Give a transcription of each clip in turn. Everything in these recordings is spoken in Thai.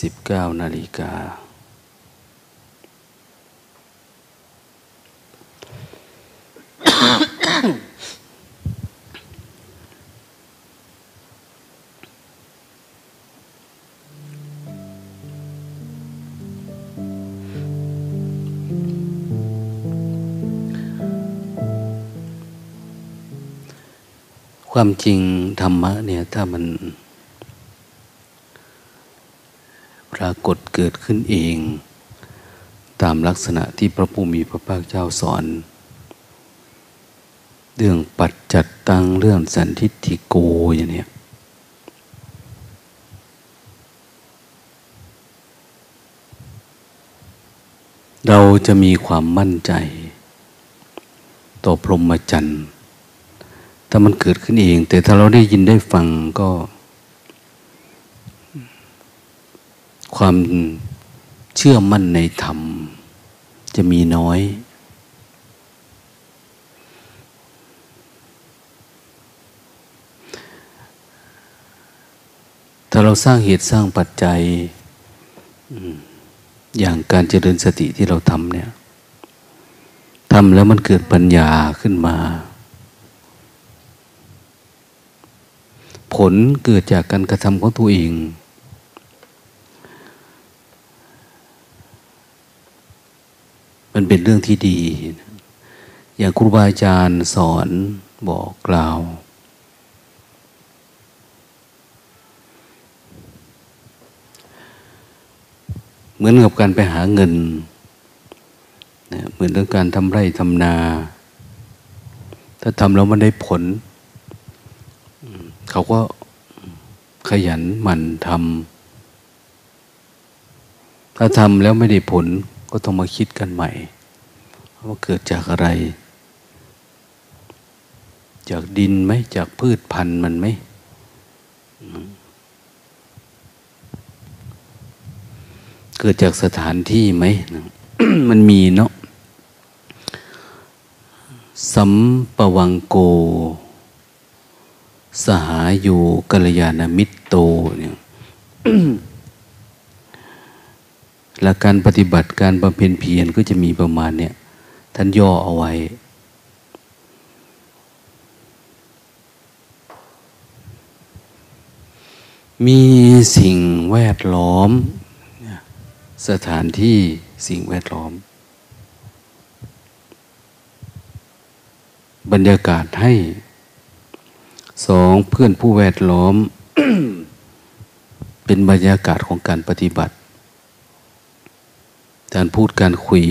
สิบเก้านาฬิกา ความจริงธรรมะเนี่ยถ้ามันป รากฏเกิดขึ้นเอง ตามลักษณะที่พระผู้มีพระภาคเจ้าสอน เรื่องปัจจัดตังเรื่องสันทิฏฐิโกอย่างนี้เราจะมีความมั่นใจ ต่อพรหมจรรย์ถ้ามันเกิดขึ้นเอง แต่ถ้าเราได้ยินได้ฟังก็ ความเชื่อมั่นในธรรม จะมีน้อย ถ้าเราสร้างเหตุสร้างปัจจัย อย่างการเจริญสติที่เราทำเนี่ยทำแล้วมันเกิดปัญญาขึ้นมา ผลเกิดจากการกระทำของตัวเอง มันเป็นเรื่องที่ดี อย่างครูบาอาจารย์สอนบอกกล่าว เหมือนกับการไปหาเงินเหมือนเรื่องการทำไร่ทำนา ถ้าทำแล้วมันได้ผล เขาก็ขยันหมั่นทำถ้าทำแล้วไม่ได้ผล ก็ต้องมาคิดกันใหม่ว่าเกิดจากอะไร จากดินไหมจากพืชพันธุ์มันไหมเกิดจากสถานที่ไหมมันมีเนาะสัมปวังโก สหายู่กัลยาณมิตรโตเนี่ย หลักการปฏิบัติการบำเพ็ญเพียรก็จะมีประมาณเนี่ยท่านย่อเอาไว้ มีสิ่งแวดล้อม สถานที่สิ่งแวดล้อม บรรยากาศให้สองเพื่อนผู้แวดล้อม เป็นบรรยากาศของการปฏิบัติ การพูดการคุย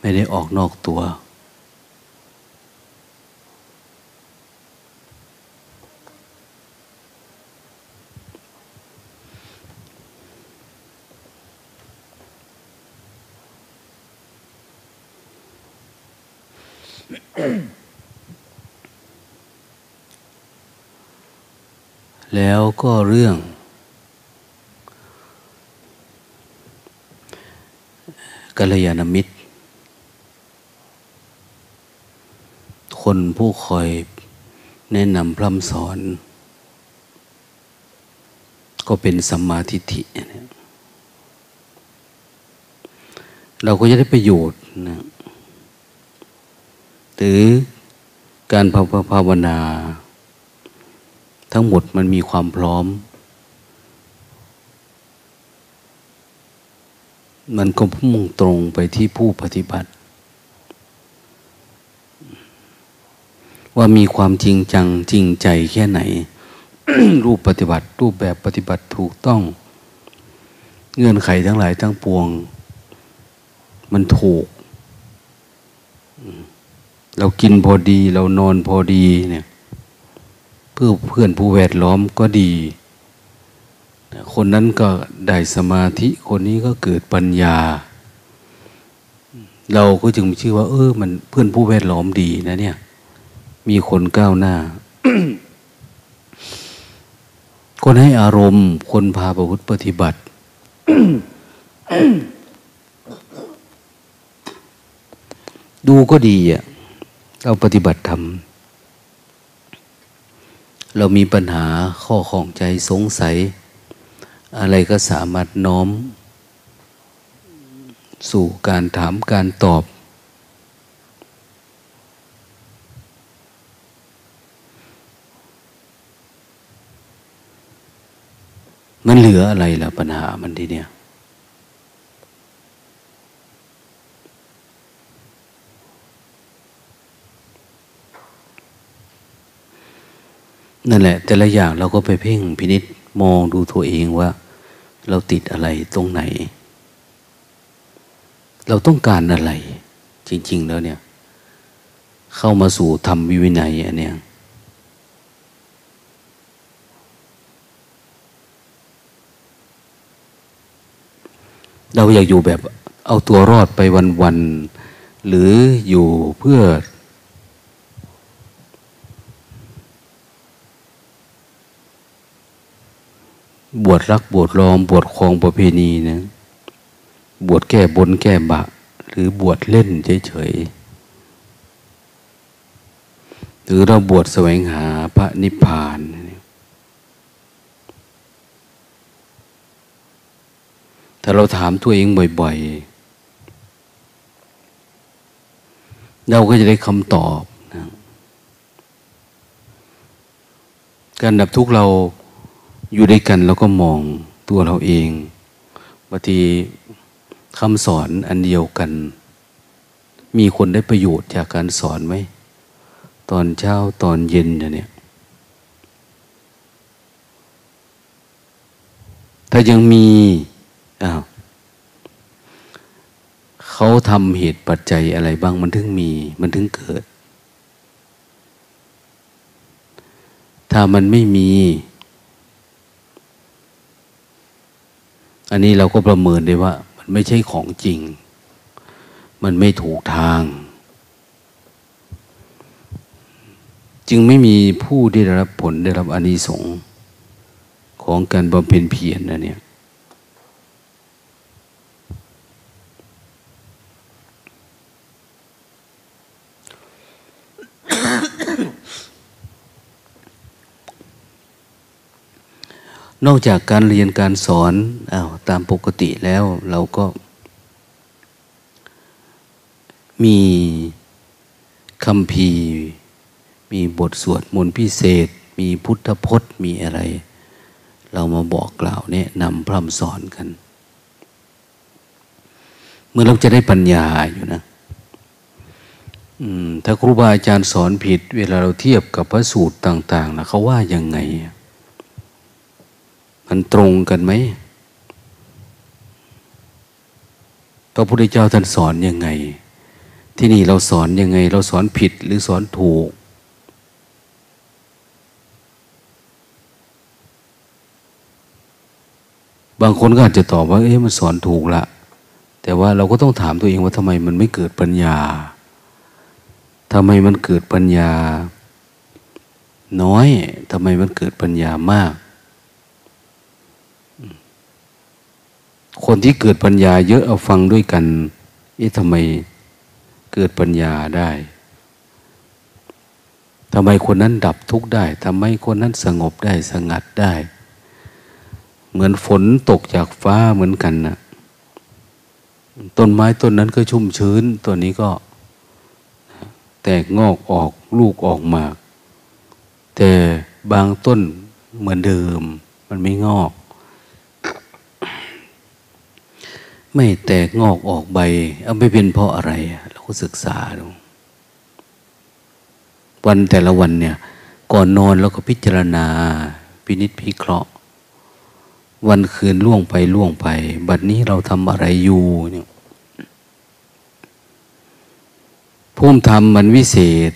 ไม่ได้ออกนอกตัว แล้วก็เรื่อง กัลยาณมิตร คนผู้คอยแนะนำพร่ำสอน ก็เป็นสัมมาทิฏฐิเราก็จะได้ประโยชน์นะหรือการภาวนา ทั้งหมดมันมีความพร้อม มันก็มุ่งตรงไปที่ผู้ปฏิบัติ ว่ามีความจริงจังจริงใจแค่ไหน รูปปฏิบัติ รูปแบบปฏิบัติถูกต้อง เงื่อนไขทั้งหลายทั้งปวง มันถูก เรากินพอดี เรานอนพอดีเนี่ย เพื่อเพื่อนผู้แวดล้อมก็ดี คนนั้นก็ได้สมาธิคนนี้ก็เกิดปัญญา เราก็จึงชื่อว่า เออ มันเพื่อนผู้แวดล้อมดีนะเนี่ย มีคนก้าวหน้า คนให้อารมณ์ คนพาประพฤติปฏิบัติ ดูก็ดีอะเราปฏิบัติธรรมเรามีปัญหาข้อของใจสงสัย อะไรก็สามารถน้อม สู่การถามการตอบ มันเหลืออะไรล่ะปัญหามันทีเนี่ยนั่นแหละ แต่ละอย่างเราก็ไปเพ่งพินิษ มองดูตัวเองว่า เราติดอะไรตรงไหน เราต้องการอะไร จริง ๆ แล้วเนี่ย เข้ามาสู่ธรรมวิวินัยอันเนี้ยเราอยากอยู่แบบเอาตัวรอดไปวันๆหรืออยู่เพื่อ บวชรักบวชรอม บวชคลองประเพณีนะบวชแก้บนแก้บะ หรือบวชเล่นเฉยๆหรือเราบวชแสวงหาพระนิพพานถ้าเราถามตัวเองบ่อย ๆ เราก็จะได้คำตอบนะการดับทุกข์เรา อยู่ด้วยกันแล้วก็มองตัวเราเองบางทีคำสอนอันเดียวกัน มีคนได้ประโยชน์จากการสอนไหม ตอนเช้าตอนเย็นเนี่ยถ้ายังมีอ้าวเขาทำเหตุปัจจัยอะไรบ้างมันถึงมี มันถึงเกิด ถ้ามันไม่มี อันนี้เราก็ประเมินได้ว่า มันไม่ใช่ของจริง มันไม่ถูกทาง จึงไม่มีผู้ได้รับผลได้รับอานิสงส์ของการบำเพ็ญเพียรนะเนี่ย นอกจากการเรียนการสอนอา้าวตามปกติแล้วเราก็ มีคำพีมีบทสวดมนต์พิเศษ มีพุทธพจน์มีอะไร เรามาบอกกล่าวเนี่ยนำพร่ำสอนกัน เมื่อเราจะได้ปัญญาอยู่นะถ้าครูบาอาจารย์สอนผิด เวลาเราเทียบกับพระสูตรต่างๆแล้วเขาว่ายังไง มันตรงกันไหมพระพุทธเจ้าท่านสอนยังไง ที่นี่เราสอนยังไง เราสอนผิดหรือสอนถูก บางคนก็อาจจะตอบว่า เอ๊ะมันสอนถูกละแต่ว่าเราก็ต้องถามตัวเองว่าทำไมมันไม่เกิดปัญญาทำไมมันเกิดปัญญา น้อยทำไมมันเกิดปัญญามาก คนที่เกิดปัญญาเยอะเอาฟังด้วยกันเอ๊ะทำไมเกิดปัญญาได้ทำไมคนนั้นดับทุกข์ได้ทำไมคนนั้นสงบได้สงัดได้ เหมือนฝนตกจากฟ้าเหมือนกันนะต้นไม้ต้นนั้นก็ชุ่มชื้นตัวนี้ก็ แตกงอกออกลูกออกมาก แต่บางต้นเหมือนเดิม มันไม่งอก ไม่แตกงอกออกใบ เอาไม่เป็นเพราะอะไร เราก็ศึกษาดู วันแต่ละวันเนี่ย ก่อนนอนเราก็พิจารณา พินิจพิเคราะห์ วันคืนล่วงไปล่วงไป บัดนี้เราทำอะไรอยู่เนี่ยภูมิธรรมมันวิเศษ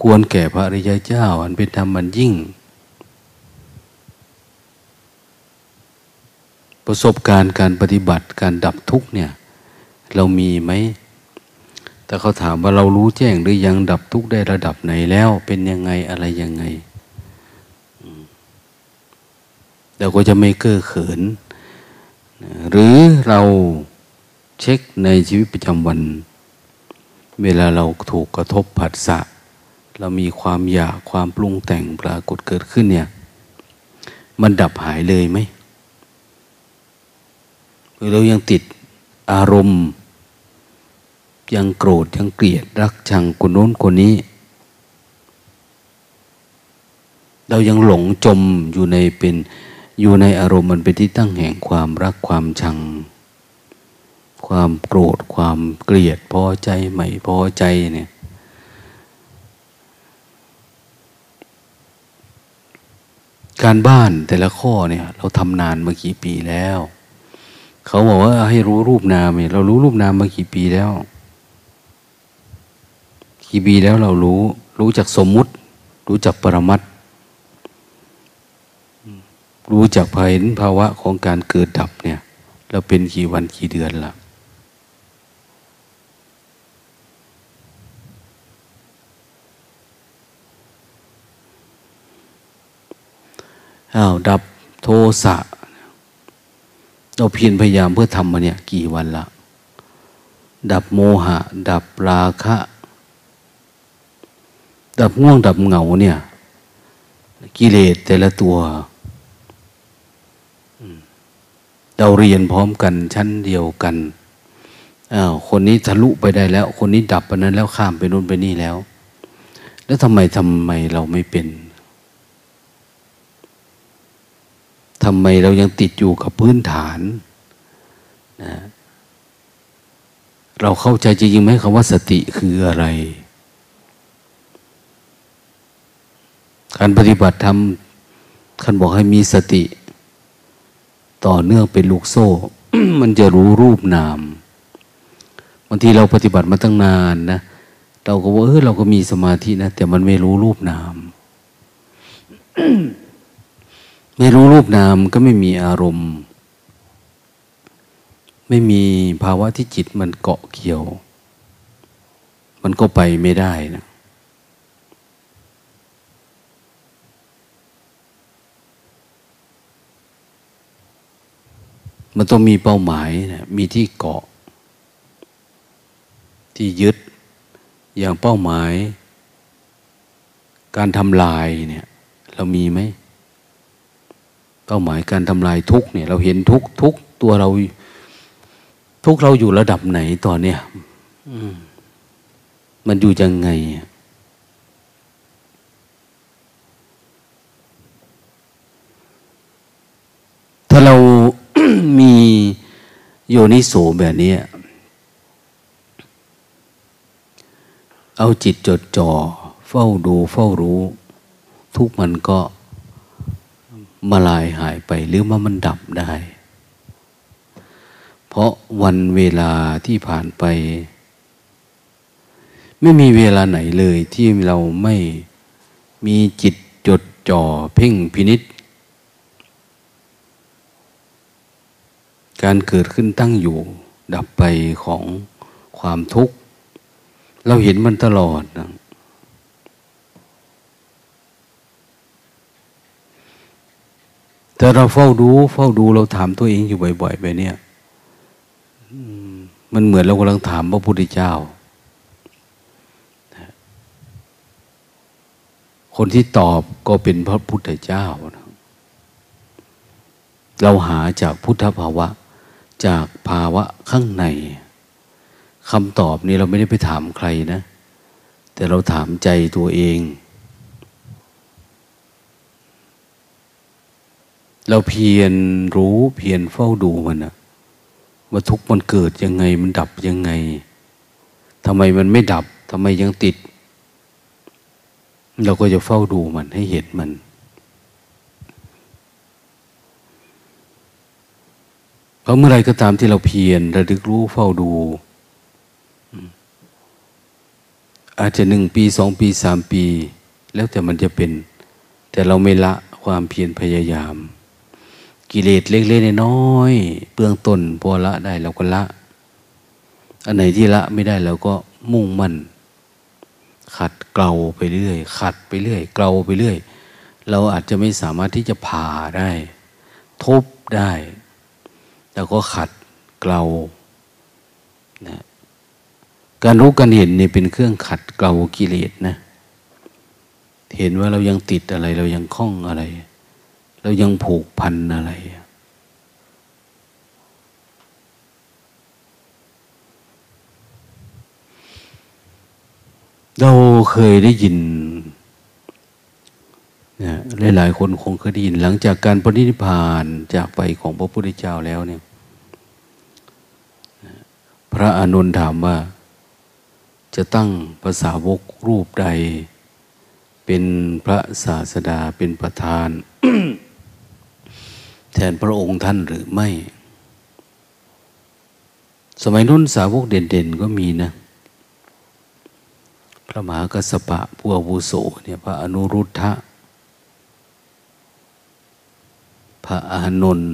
ควรแก่พระริยเจ้า อันเป็นธรรมมันยิ่ง ประสบการณ์การปฏิบัติการดับทุกเนี่ย เรามีไหมแต่เขาถามว่าเรารู้แจ้งหรือยังดับทุกได้ระดับไหนแล้ว เป็นยังไงอะไรยังไงเราก็จะไม่เก้อเขิน หรือเราเช็คในชีวิตประจำวัน เวลาเราถูกกระทบผัสสะ เรามีความอยากความปรุงแต่งปรากฏเกิดขึ้นเนี่ย มันดับหายเลยไหม หรือเรายังติดอารมณ์ ยังโกรธยังเกลียดรักชังคนโน้นคนนี้ เรายังหลงจมอยู่ในเป็นอยู่ในอารมณ์มันเป็นที่ตั้งแห่งความรักความชัง ความโกรธความเกลียดพอใจไม่พอใจเนี่ยการบ้านแต่ละข้อเนี่ย เราทำนานเมากี่ปีแล้ว เขาบอกว่าให้รู้รูปนามเนี่ยเรารู้รูปนามมากี่ปีแล้ว กี่ปีแล้วเรารู้ รู้จักสมมุติ รู้จักปรมัตรู้จักภายภาวะของการเกิดดับเนี่ย เราเป็นกี่วันกี่เดือนละอ้าวดับโทสะ เราเพียรพยายามเพื่อทำมาเนี่ย กี่วันละ ดับโมหะ ดับราคะ ดับง่วงดับเหงาเนี่ย กิเลสแต่ละตัวเราเรียนพร้อมกันชั้นเดียวกันอ้าวคนนี้ทะลุไปได้แล้ว คนนี้ดับไปนั้นแล้วข้ามไปนู่นไปนี่แล้ว แล้วทำไมทำไมเราไม่เป็น ทำไมเรายังติดอยู่กับพื้นฐานนะเราเข้าใจจริงไหมคำว่าสติคืออะไร การปฏิบัติธรรมท่านบอกให้มีสติ ต่อเนื่องเป็นลูกโซ่ มันจะรู้รูปนามบางทีเราปฏิบัติมาตั้งนานนะเราก็ว่าเออเราก็มีสมาธินะ แต่มันไม่รู้รูปนาม ไม่รู้รูปนามก็ไม่มีอารมณ์ ไม่มีภาวะที่จิตมันเกาะเกี่ยว มันก็ไปไม่ได้นะมันต้องมีเป้าหมายนะมีที่เกาะ ที่ยึดอย่างเป้าหมาย การทำลายเนี่ย เรามีไหม เป้าหมายการทำลายทุกเนี่ย เราเห็นทุกทุกตัวเรา ทุกเราอยู่ระดับไหนตอนเนี้ยมันอยู่ยังไงถ้าเรามีโยนิโสแบบนี้ เอาจิตจดจ่อเฝ้าดู เฝ้ารู้ ทุกมันก็ มาลายหายไปหรือว่ามันดับได้ เพราะวันเวลาที่ผ่านไป ไม่มีเวลาไหนเลยที่เราไม่มีจิตจดจ่อเพ่งพินิษการเกิดขึ้นตั้งอยู่ ดับไปของความทุกข์ เราเห็นมันตลอดนะ แต่เราเฝ้าดู เฝ้าดูเราถามตัวเองอยู่บ่อยๆไปเนี่ยมันเหมือนเรากำลังถามพระพุทธเจ้า คนที่ตอบก็เป็นพระพุทธเจ้า เราหาจากพุทธภาวะ จากภาวะข้างในคำตอบนี้เราไม่ได้ไปถามใครนะ แต่เราถามใจตัวเอง เราเพียรรู้เพียรเฝ้าดูมันนะว่าทุกมันเกิดยังไงมันดับยังไงทำไมมันไม่ดับทำไมยังติด เราก็จะเฝ้าดูมันให้เห็นมัน เพราะเมื่อไรก็ตามที่เราเพียรระลึกรู้เฝ้าดู อาจจะหนึ่งปีสองปีสามปี แล้วแต่มันจะเป็น แต่เราไม่ละความเพียรพยายาม กิเลสเล็กๆน้อยๆเบื้องต้นพอละได้เราก็ละ อันไหนที่ละไม่ได้เราก็มุ่งมั่นขัดเกลาไปเรื่อย ขัดไปเรื่อย เกลาไปเรื่อย เราอาจจะไม่สามารถที่จะผ่าได้ ทุบได้ แต่ก็ขัดเกลานะการรู้การเห็นนี่เป็นเครื่องขัดเกลากิเลสนะ เห็นว่าเรายังติดอะไร เรายังคล้องอะไร เรายังผูกพันอะไร เราเคยได้ยินนะหลายๆคนคงเคยได้ยิน หลังจากการปฏินิพานจากไปของพระพุทธเจ้าแล้วเนี่ย พระอนุนถามว่า จะตั้งภาษาวกรูปใด เป็นพระศาสดาเป็นประธาน แทนพระองค์ท่านหรือไม่ สมัยนู้นสาวกเด่นๆก็มีนะ พระมหากัสปะผู้อาวุโสเนี่ยพระอนุรุทธะ พระอานนท์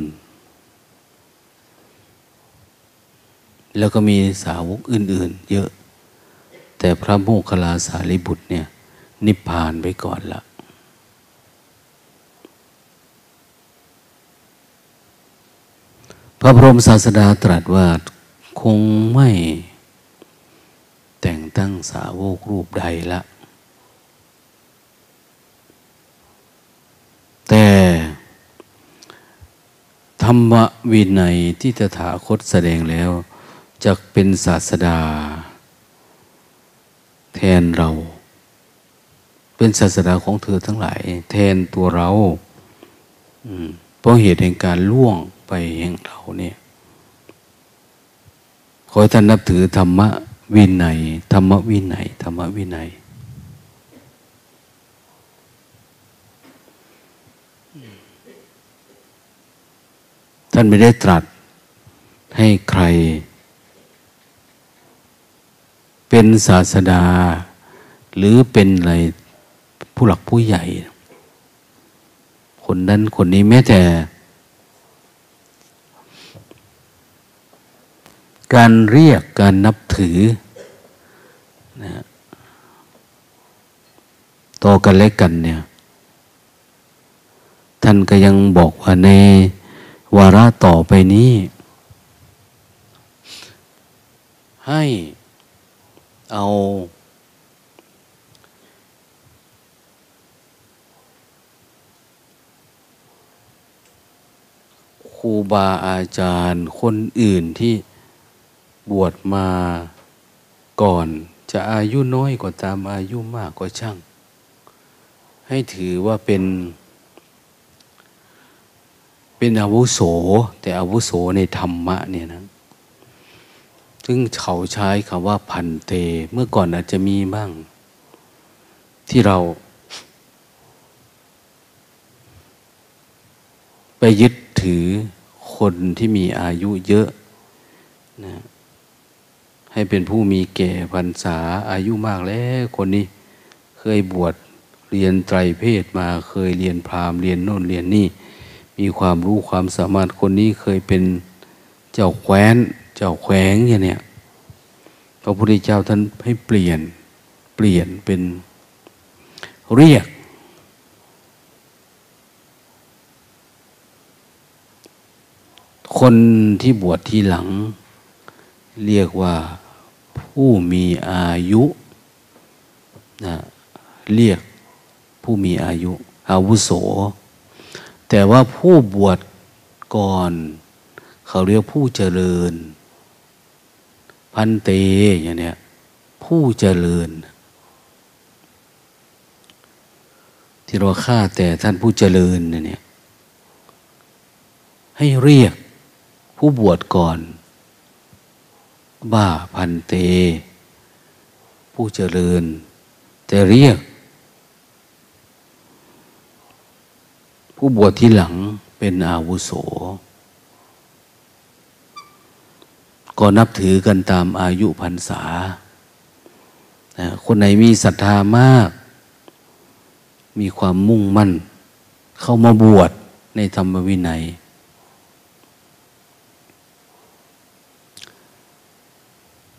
แล้วก็มีสาวกอื่น ๆ เยอะ แต่พระโมคคัลลาสารีบุตรเนี่ย นิพพานไปก่อนละ พระบรมศาสดาตรัสว่าคงไม่แต่งตั้งสาวกรูปใดละ แต่ธรรมวินัยที่ตถาคตแสดงแล้วจะเป็นศาสดา แทนเรา เป็นศาสดาของเธอทั้งหลาย แทนตัวเราเพราะเหตุแห่งการล่วง ไปแห่งเราเนี่ยขอให้ท่านนับถือธรรมะวินัยธรรมะวินัยธรรมะวินัยท่านไม่ได้ตรัสให้ใคร เป็นศาสดา หรือเป็นอะไรผู้หลักผู้ใหญ่ คนนั้นคนนี้แม้แต่ การเรียกการนับถือนะต่อกันและกันเนี่ย ท่านก็ยังบอกว่าในวาระต่อไปนี้ ให้เอาครูบาอาจารย์คนอื่นที่ บวชมาก่อนจะอายุน้อยกว่าตามอายุมากก็ช่าง ให้ถือว่าเป็น เป็นอาวุโส แต่อาวุโสในธรรมะเนี่ยนะซึ่งเขาใช้คำว่าพันเต เมื่อก่อนอาจจะมีบ้าง ที่เรา ไปยึดถือคนที่มีอายุเยอะนะ ให้เป็นผู้มีแก่พรรษาอายุมากแล้วคนนี้ เคยบวชเรียนไตรเพศมาเคยเรียนพราหมณ์เรียนโน่นเรียนนี่ มีความรู้ความสามารถคนนี้เคยเป็นเจ้าแคว้น เจ้าแขวงอย่างเนี้ยพระพุทธเจ้าท่านให้เปลี่ยนเปลี่ยนเป็นเรียก คนที่บวชทีหลัง เรียกว่า ผู้มีอายุนะเรียกผู้มีอายุ อาวุโส แต่ว่าผู้บวชก่อน เขาเรียกผู้เจริญ พันเตอย่างเนี้ยผู้เจริญ ที่เราฆ่าแต่ท่านผู้เจริญเนี่ยให้เรียกผู้บวชก่อน บ้าพันเต ผู้เจริญ แต่เรียก ผู้บวชที่หลังเป็นอาวุโส ก็นับถือกันตามอายุพรรษา คนไหนมีศรัทธามาก มีความมุ่งมั่น เข้ามาบวชในธรรมวินัย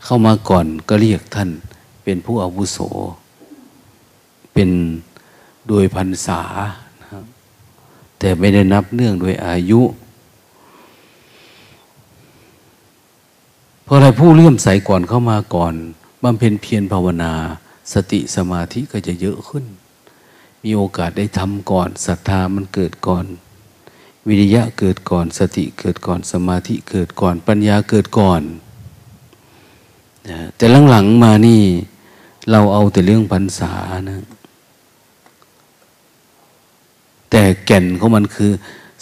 เข้ามาก่อนก็เรียกท่าน เป็นผู้อาวุโส เป็นโดยพรรษานะครับแต่ไม่ได้นับเนื่องโดยอายุเพราะอะไรผู้เลื่อมใสก่อนเข้ามาก่อนบำเพ็ญเพียรภาวนา สติสมาธิก็จะเยอะขึ้น มีโอกาสได้ทำก่อนศรัทธามันเกิดก่อน วิริยะเกิดก่อน สติเกิดก่อนสมาธิเกิดก่อนปัญญาเกิดก่อน แต่หลังๆมานี่ เราเอาแต่เรื่องพรรษานะ แต่แก่นของมันคือ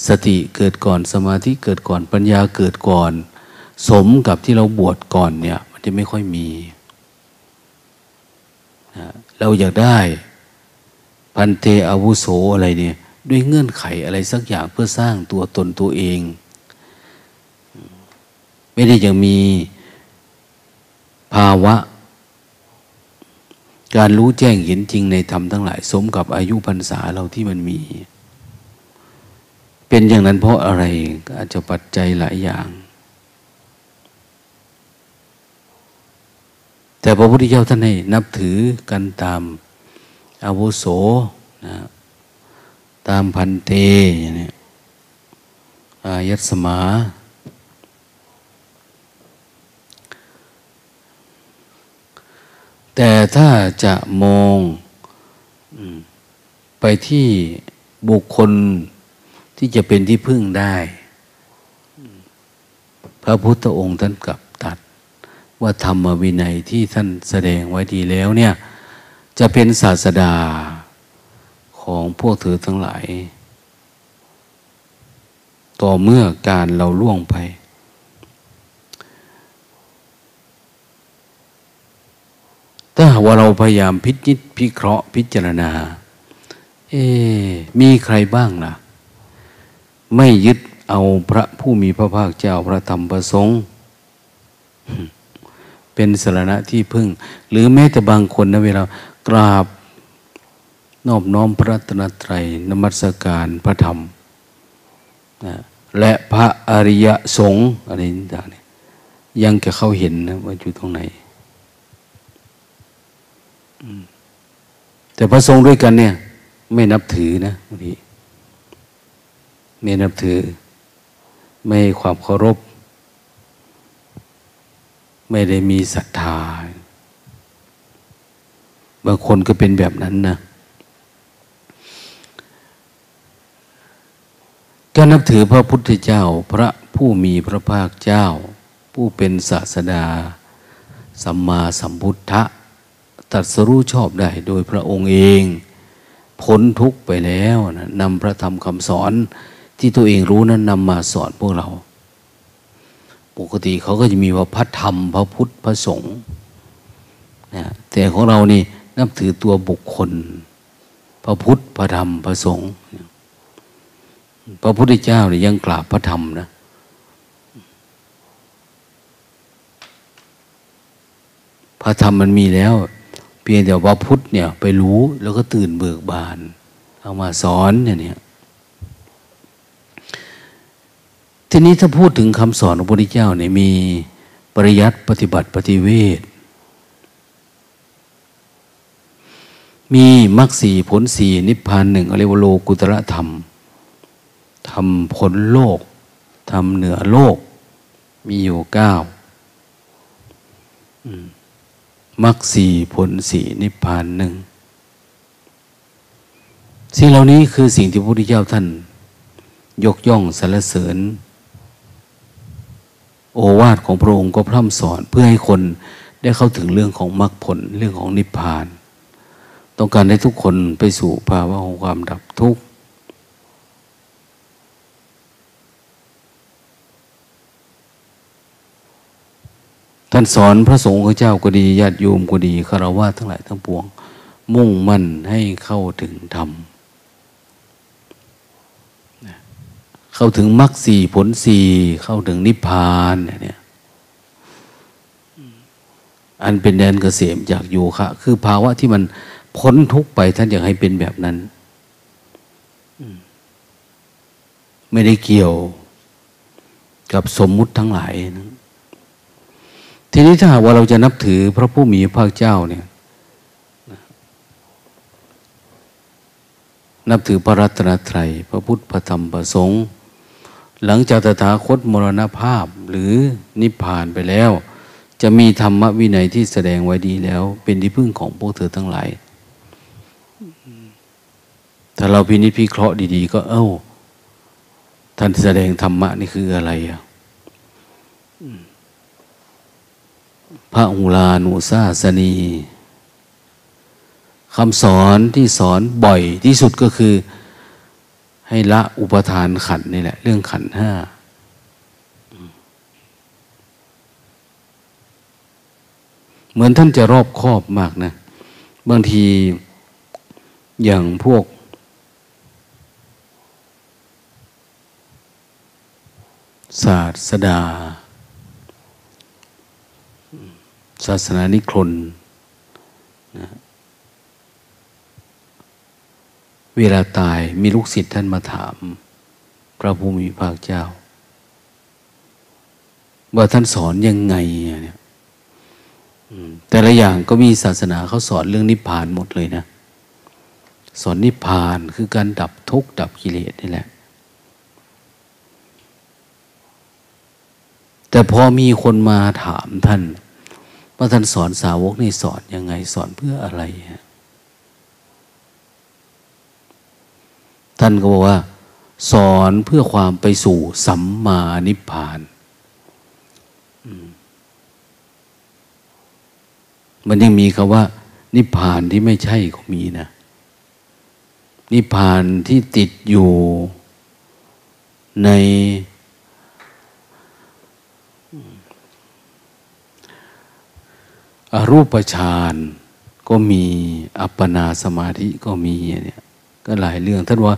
สติเกิดก่อนสมาธิเกิดก่อนปัญญาเกิดก่อน สมกับที่เราบวชก่อนเนี่ย มันจะไม่ค่อยมีเราอยากได้พันเตอาวุโสอะไรเนี่ย ด้วยเงื่อนไขอะไรสักอย่างเพื่อสร้างตัวตนตัวเอง ไม่ได้ยังมี ภาวะ การรู้แจ้งเห็นจริงในธรรมทั้งหลาย สมกับอายุพรรษาเราที่มันมี เป็นอย่างนั้นเพราะอะไรอาจจะปัจจัยหลายอย่าง แต่พระพุทธเจ้าท่านให้นับถือกันตามอาวุโสนะตามพันเตอย่างนี้อายัสมา แต่ถ้าจะมองไปที่บุคคลที่จะเป็นที่พึ่งได้ พระพุทธองค์ท่านกับตัด ว่าธรรมวินัยที่ท่านแสดงไว้ดีแล้วเนี่ย จะเป็นศาสดาของพวกเธอทั้งหลาย ต่อเมื่อการเราล่วงไป ถ้าว่าเราพยายามพิจิตพิเคราะห์พิจารณา เอ มีใครบ้างนะไม่ยึดเอาพระผู้มีพระภาคเจ้าพระธรรมประสงค์เป็นสารณะที่พึ่ง หรือแม้แต่บางคนนะเวลากราบนอบน้อมพระรัตนตรัยนมัสการพระธรรมนะและพระอริยสงฆ์อะไรต่างเนี่ยยังจะเข้าเห็นนะว่าอยู่ตรงไหน แต่พระสงฆ์ด้วยกันเนี่ย ไม่นับถือนะบางทีไม่นับถือ ไม่ความเคารพ ไม่ได้มีศรัทธา บางคนก็เป็นแบบนั้นนะการนับถือพระพุทธเจ้า พระผู้มีพระภาคเจ้า ผู้เป็นศาสดาสัมมาสัมพุทธะ ตัดสรู้ชอบได้โดยพระองค์เอง พ้นทุกไปแล้วนะนำพระธรรมคำสอนที่ตัวเองรู้นั้นนำมาสอนพวกเรา ปกติเขาก็จะมีว่าพระธรรมพระพุทธพระสงฆ์นะแต่ของเรานี่นับถือตัวบุคคล พระพุทธพระธรรมพระสงฆ์พระพุทธเจ้าเนี่ยยังกราบพระธรรมนะพระธรรมมันมีแล้ว พียงแต่ว่าพุทธเนี่ย ไปรู้แล้วก็ตื่นเบิกบาน เอามาสอนเนี่ยทีนี้ถ้าพูดถึงคำสอนของพระพุทธเจ้าเนี่ยมีปริยัติปฏิบัติปฏิเวทมีมรรคสี่ผลสี่นิพพานหนึ่งเรียกว่าโลกุตระธรรมทำผลโลกทำเหนือโลก มีอยู่เก้าม รรคสีผลสีนิพพานหนึ่งสิ่งเหล่านี้คือสิ่งที่พระพุทธเจ้าท่าน ยกย่องสรรเสริญ โอวาทของพระองค์ก็พร่ำสอนเพื่อให้คนได้เข้าถึงเรื่องของมรรคผลเรื่องของนิพพาน ต้องการให้ทุกคนไปสู่ภาวะของความดับทุกข์ ท่านสอนพระสงฆ์เจ้าก็ดีญาติโยมก็ดีคารวะทั้งหลายทั้งปวง มุ่งมั่นให้เข้าถึงธรรมเข้าถึงมรรคสี่ผลสี่เข้าถึงนิพพานเนี่ยอันเป็นแดนเกษมจากโยคะ คือภาวะที่มันพ้นทุกไปท่านอยากให้เป็นแบบนั้น ไม่ได้เกี่ยวกับสมมุติทั้งหลายนะ ทีนี้ถ้าหากว่าเราจะนับถือพระผู้มีพระเจ้าเนี่ยนับถือพระรัตนตรัย พระพุทธพระธรรมพระสงฆ์หลังจากตถาคตมรณภาพหรือนิพพานไปแล้ว จะมีธรรมวินัยที่แสดงไว้ดีแล้ว เป็นที่พึ่งของพวกเธอทั้งหลาย ถ้าเราพินิจพิเคราะห์ดี ๆ ก็เอ้า ท่านแสดงธรรมะนี่คืออะไรอะ พระอุลานุซาสนีคำสอนที่สอนบ่อยที่สุดก็คือ ให้ละอุปทานขันนี่แหละ เรื่องขันห้าเหมือนท่านจะรอบคอบมากนะ บางทีอย่างพวก ศาสดา ศาสนานิครนนะเวลาตายมีลูกศิษย์ท่านมาถาม พระภูมิภาคเจ้า ว่าท่านสอนยังไงเนี่ยแต่ละอย่างก็มีศาสนาเขาสอนเรื่องนิพพานหมดเลยนะสอนนิพพานคือการดับทุกข์ดับกิเลสนี่แหละ แต่พอมีคนมาถามท่าน ว่าท่านสอนสาวกนี่สอนยังไงสอนเพื่ออะไรฮะท่านก็บอกว่า สอนเพื่อความไปสู่สัมมานิพพาน มันยังมีคำว่า นิพพานที่ไม่ใช่ก็มีนะ นิพพานที่ติดอยู่ใน รูปฌานก็มีอัปปนาสมาธิก็มีเนี่ยก็หลายเรื่องท่านว่า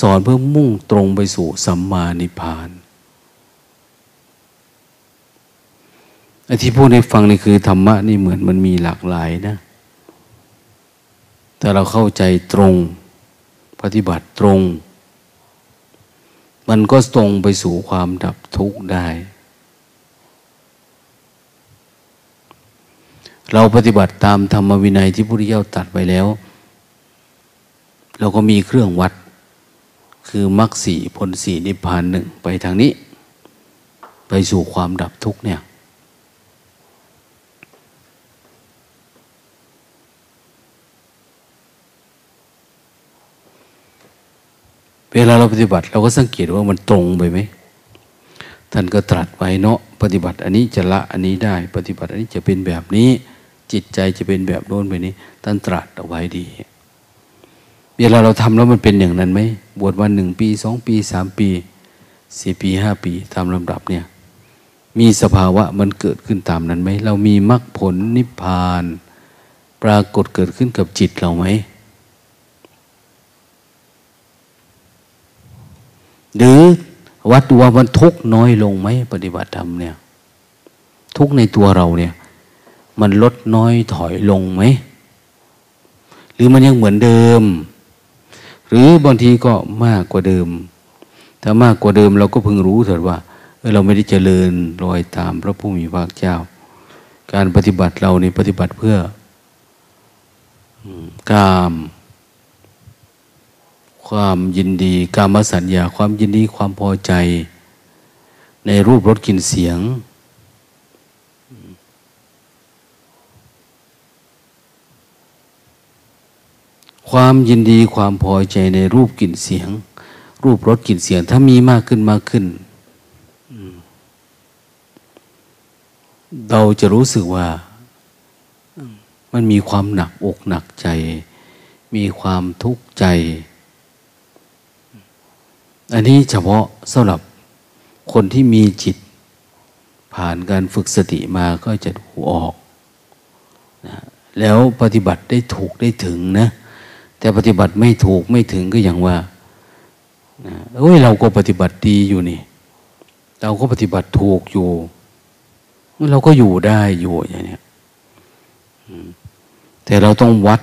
สอนเพื่อมุ่งตรงไปสู่สัมมานิพพานไอ้ที่พูดให้ฟังนี่คือธรรมะนี่เหมือนมันมีหลากหลายนะแต่เราเข้าใจตรงปฏิบัติตรง มันก็ตรงไปสู่ความดับทุกข์ได้ เราปฏิบัติตามธรรมวินัยที่พระพุทธเจ้าตัดไว้แล้ว เราก็มีเครื่องวัด คือมรรคสีผลสีนิพพานหนึ่งไปทางนี้ ไปสู่ความดับทุกเนี่ย เวลาเราปฏิบัติเราก็สังเกตว่ามันตรงไปไหมท่านก็ตรัสไว้เนาะปฏิบัติอันนี้จะละอันนี้ได้ ปฏิบัติอันนี้จะเป็นแบบนี้ จิตใจจะเป็นแบบโน้นไปนี้ท่านตรัสเอาไว้ดี เวลาเราทำแล้วมันเป็นอย่างนั้นไหมบวชวันหนึ่งปีสองปีสามปีสี่ปีห้าปีตามลำดับเนี่ย มีสภาวะมันเกิดขึ้นตามนั้นไหมเรามีมรรคผลนิพพาน ปรากฏเกิดขึ้นกับจิตเราไหมหรือวัดดูว่ามันทุกน้อยลงไหมปฏิบัติธรรมเนี่ย ทุกในตัวเราเนี่ย มันลดน้อยถอยลงไหม หรือมันยังเหมือนเดิม หรือบางทีก็มากกว่าเดิม ถ้ามากกว่าเดิมเราก็พึงรู้เถิดว่าเราไม่ได้เจริญรอยตามพระผู้มีพระเจ้า การปฏิบัติเราในปฏิบัติเพื่อกามความยินดีกามสัญญา ความยินดีความพอใจ ในรูปรสกลิ่นเสียง ความยินดีความพอใจในรูปกลิ่นเสียง รูปรสกลิ่นเสียง ถ้ามีมากขึ้นมากขึ้น เราจะรู้สึกว่า มันมีความหนักอกหนักใจ มีความทุกข์ใจ อันนี้เฉพาะสำหรับคนที่มีจิต ผ่านการฝึกสติมาก็จะดูออกนะแล้วปฏิบัติได้ถูกได้ถึงนะ แต่ปฏิบัติไม่ถูกไม่ถึงก็อย่างว่าเอ้ยเราก็ปฏิบัติดีอยู่นี่ เราก็ปฏิบัติถูกอยู่ เราก็อยู่ได้อยู่อย่างนี้แต่เราต้องวัด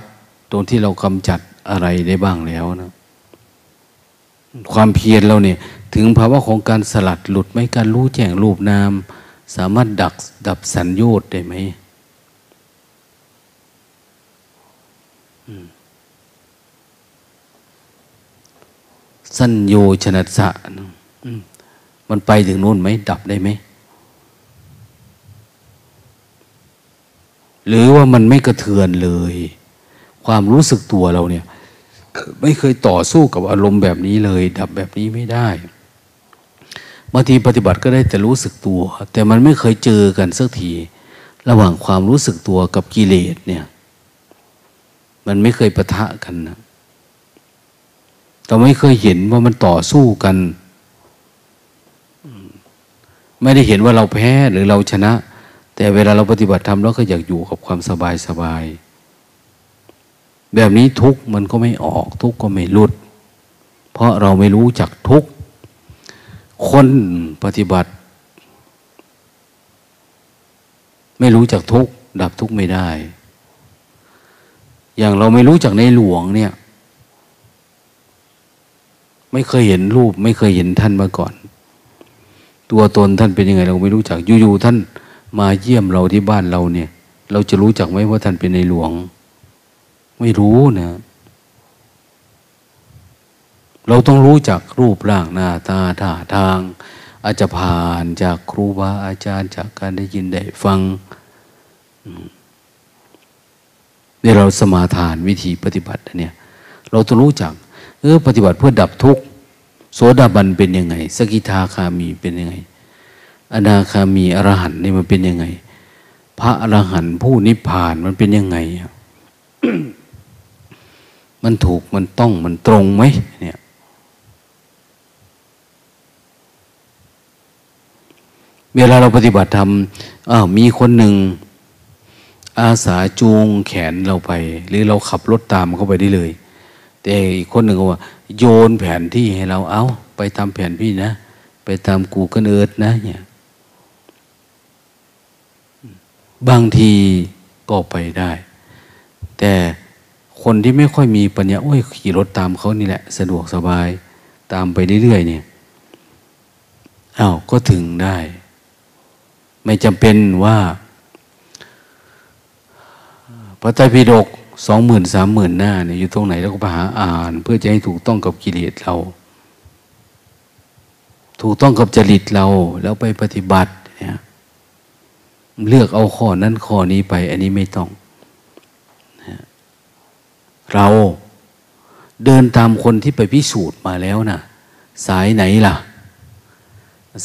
ตรงที่เรากำจัดอะไรได้บ้างแล้วนะความเพียรเราเนี่ย ถึงภาวะของการสลัดหลุดไหมการรู้แจ้งรูปนาม สามารถดักดับสัญญต์ได้ไหมอืม สัญโยชนะสะมันไปถึงนู่นไหมดับได้ไหม หรือว่ามันไม่กระเทือนเลย ความรู้สึกตัวเราเนี่ย ไม่เคยต่อสู้กับอารมณ์แบบนี้เลย ดับแบบนี้ไม่ได้บางทีปฏิบัติก็ได้แต่รู้สึกตัว แต่มันไม่เคยเจอกันสักที ระหว่างความรู้สึกตัวกับกิเลสเนี่ย มันไม่เคยปะทะกันนะ เราไม่เคยเห็นว่ามันต่อสู้กัน ไม่ได้เห็นว่าเราแพ้หรือเราชนะ แต่เวลาเราปฏิบัติธรรมเราก็อยากอยู่กับความสบายสบาย แบบนี้ทุกมันก็ไม่ออก ทุกก็ไม่ลุด เพราะเราไม่รู้จักทุกคนปฏิบัติ ไม่รู้จักทุกดับทุกไม่ได้ อย่างเราไม่รู้จักในหลวงเนี่ย ไม่เคยเห็นรูป ไม่เคยเห็นท่านมาก่อน ตัวตนท่านเป็นยังไงเราไม่รู้จักอยู่ๆท่านมาเยี่ยมเราที่บ้านเราเนี่ย เราจะรู้จักไหมว่าท่านเป็นในหลวง ไม่รู้นะ เราต้องรู้จักรูปร่างหน้าตาท่าทาง อาจจะผ่านจากครูบาอาจารย์จากการได้ยินได้ฟังเดี๋ยวเราสมาทานวิธีปฏิบัติเนี่ย เราต้องรู้จัก เออ ปฏิบัติเพื่อดับทุกข์โสดาบันเป็นยังไง สกิทาคามีเป็นยังไง อนาคามีอรหันต์นี่มันเป็นยังไง พระอรหันต์ผู้นิพพานมันเป็นยังไงมันถูกมันต้องมันตรงไหมเนี่ยเวลาเราปฏิบัติธรรมอ้าวมีคนหนึ่งอาสาจูงแขนเราไป หรือเราขับรถตามเข้าไปได้เลย แต่อีกคนหนึ่งก็ว่า โยนแผนที่ให้เราเอาไปตามแผนพี่นะ ไปตามกูกันเอิร์ดนะเนี่ยบางทีก็ไปได้ แต่คนที่ไม่ค่อยมีปัญญาโอ้ยขี่รถตามเขานี่แหละ สะดวกสบายตามไปเรื่อยๆเนี่ยอา้าวก็ถึงได้ ไม่จำเป็นว่าพระไตรปิฎก สองหมื่นสามหมื่นหน้าเนี่ยอยู่ตรงไหนเราก็ไปหาอ่าน เพื่อจะให้ถูกต้องกับกิเลสเรา ถูกต้องกับจริตเรา แล้วไปปฏิบัติเนี่ยเลือกเอาข้อนั้นข้อนี้ไป อันนี้ไม่ต้องเราเดินตามคนที่ไปพิสูจน์มาแล้วนะ่ะ สายไหนล่ะ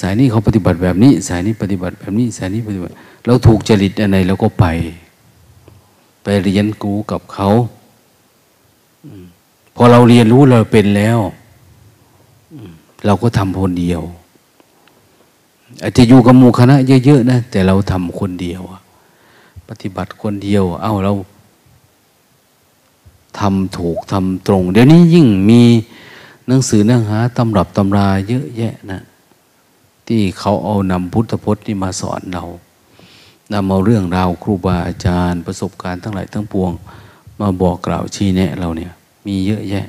สายนี้เขาปฏิบัติแบบนี้ สายนี้ปฏิบัติแบบนี้ สายนี้ปฏิบัติ เราถูกจริตอะไรเราก็ไป ไปเรียนกูกับเขาพอเราเรียนรู้เราเป็นแล้วเราก็ทำคนเดียว อาจจะอยู่กับหมู่คณะเยอะๆนะแต่เราทำคนเดียว ปฏิบัติคนเดียว เอ้าเราทำถูกทำตรง เดี๋ยวนี้ยิ่งมีหนังสือเนื้อหาตำรับตำราเยอะแยะนะ ที่เขาเอานำพุทธพจน์นี่มาสอนเรา นำเอาเรื่องราวครูบาอาจารย์ ประสบการณ์ทั้งหลายทั้งปวง มาบอกกล่าวชี้แนะเราเนี่ย มีเยอะแยะ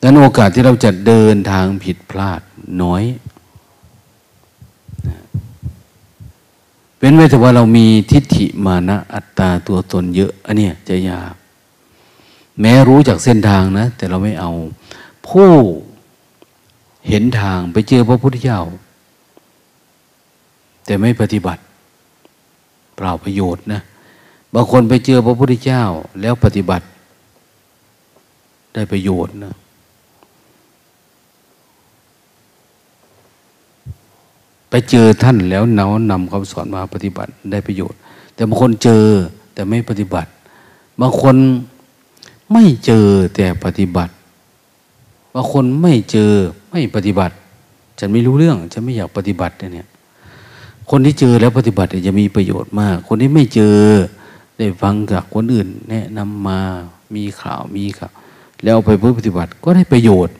ดังนั้นโอกาสที่เราจะเดินทางผิดพลาดน้อยเป็นไว้แต่ว่าเรามีทิฏฐิมานะอัตตาตัวตนเยอะอันเนี้ยจะยากแม้รู้จากเส้นทางนะ แต่เราไม่เอา ผู้เห็นทางไปเจอพระพุทธเจ้า แต่ไม่ปฏิบัติ เปล่าประโยชน์นะ บางคนไปเจอพระพุทธเจ้าแล้วปฏิบัติ ได้ประโยชน์นะไปเจอท่านแล้วเนานำคำสอนมาปฏิบัติได้ประโยชน์ แต่บางคนเจอแต่ไม่ปฏิบัติ บางคนไม่เจอแต่ปฏิบัติ บางคนไม่เจอไม่ปฏิบัติ ฉันไม่รู้เรื่อง ฉันไม่อยากปฏิบัติเนี่ย คนที่เจอแล้วปฏิบัติจะมีประโยชน์มาก คนที่ไม่เจอได้ฟังจากคนอื่น แนะนำมามีข่าวมีข่าวแล้วไปปฏิบัติก็ได้ประโยชน์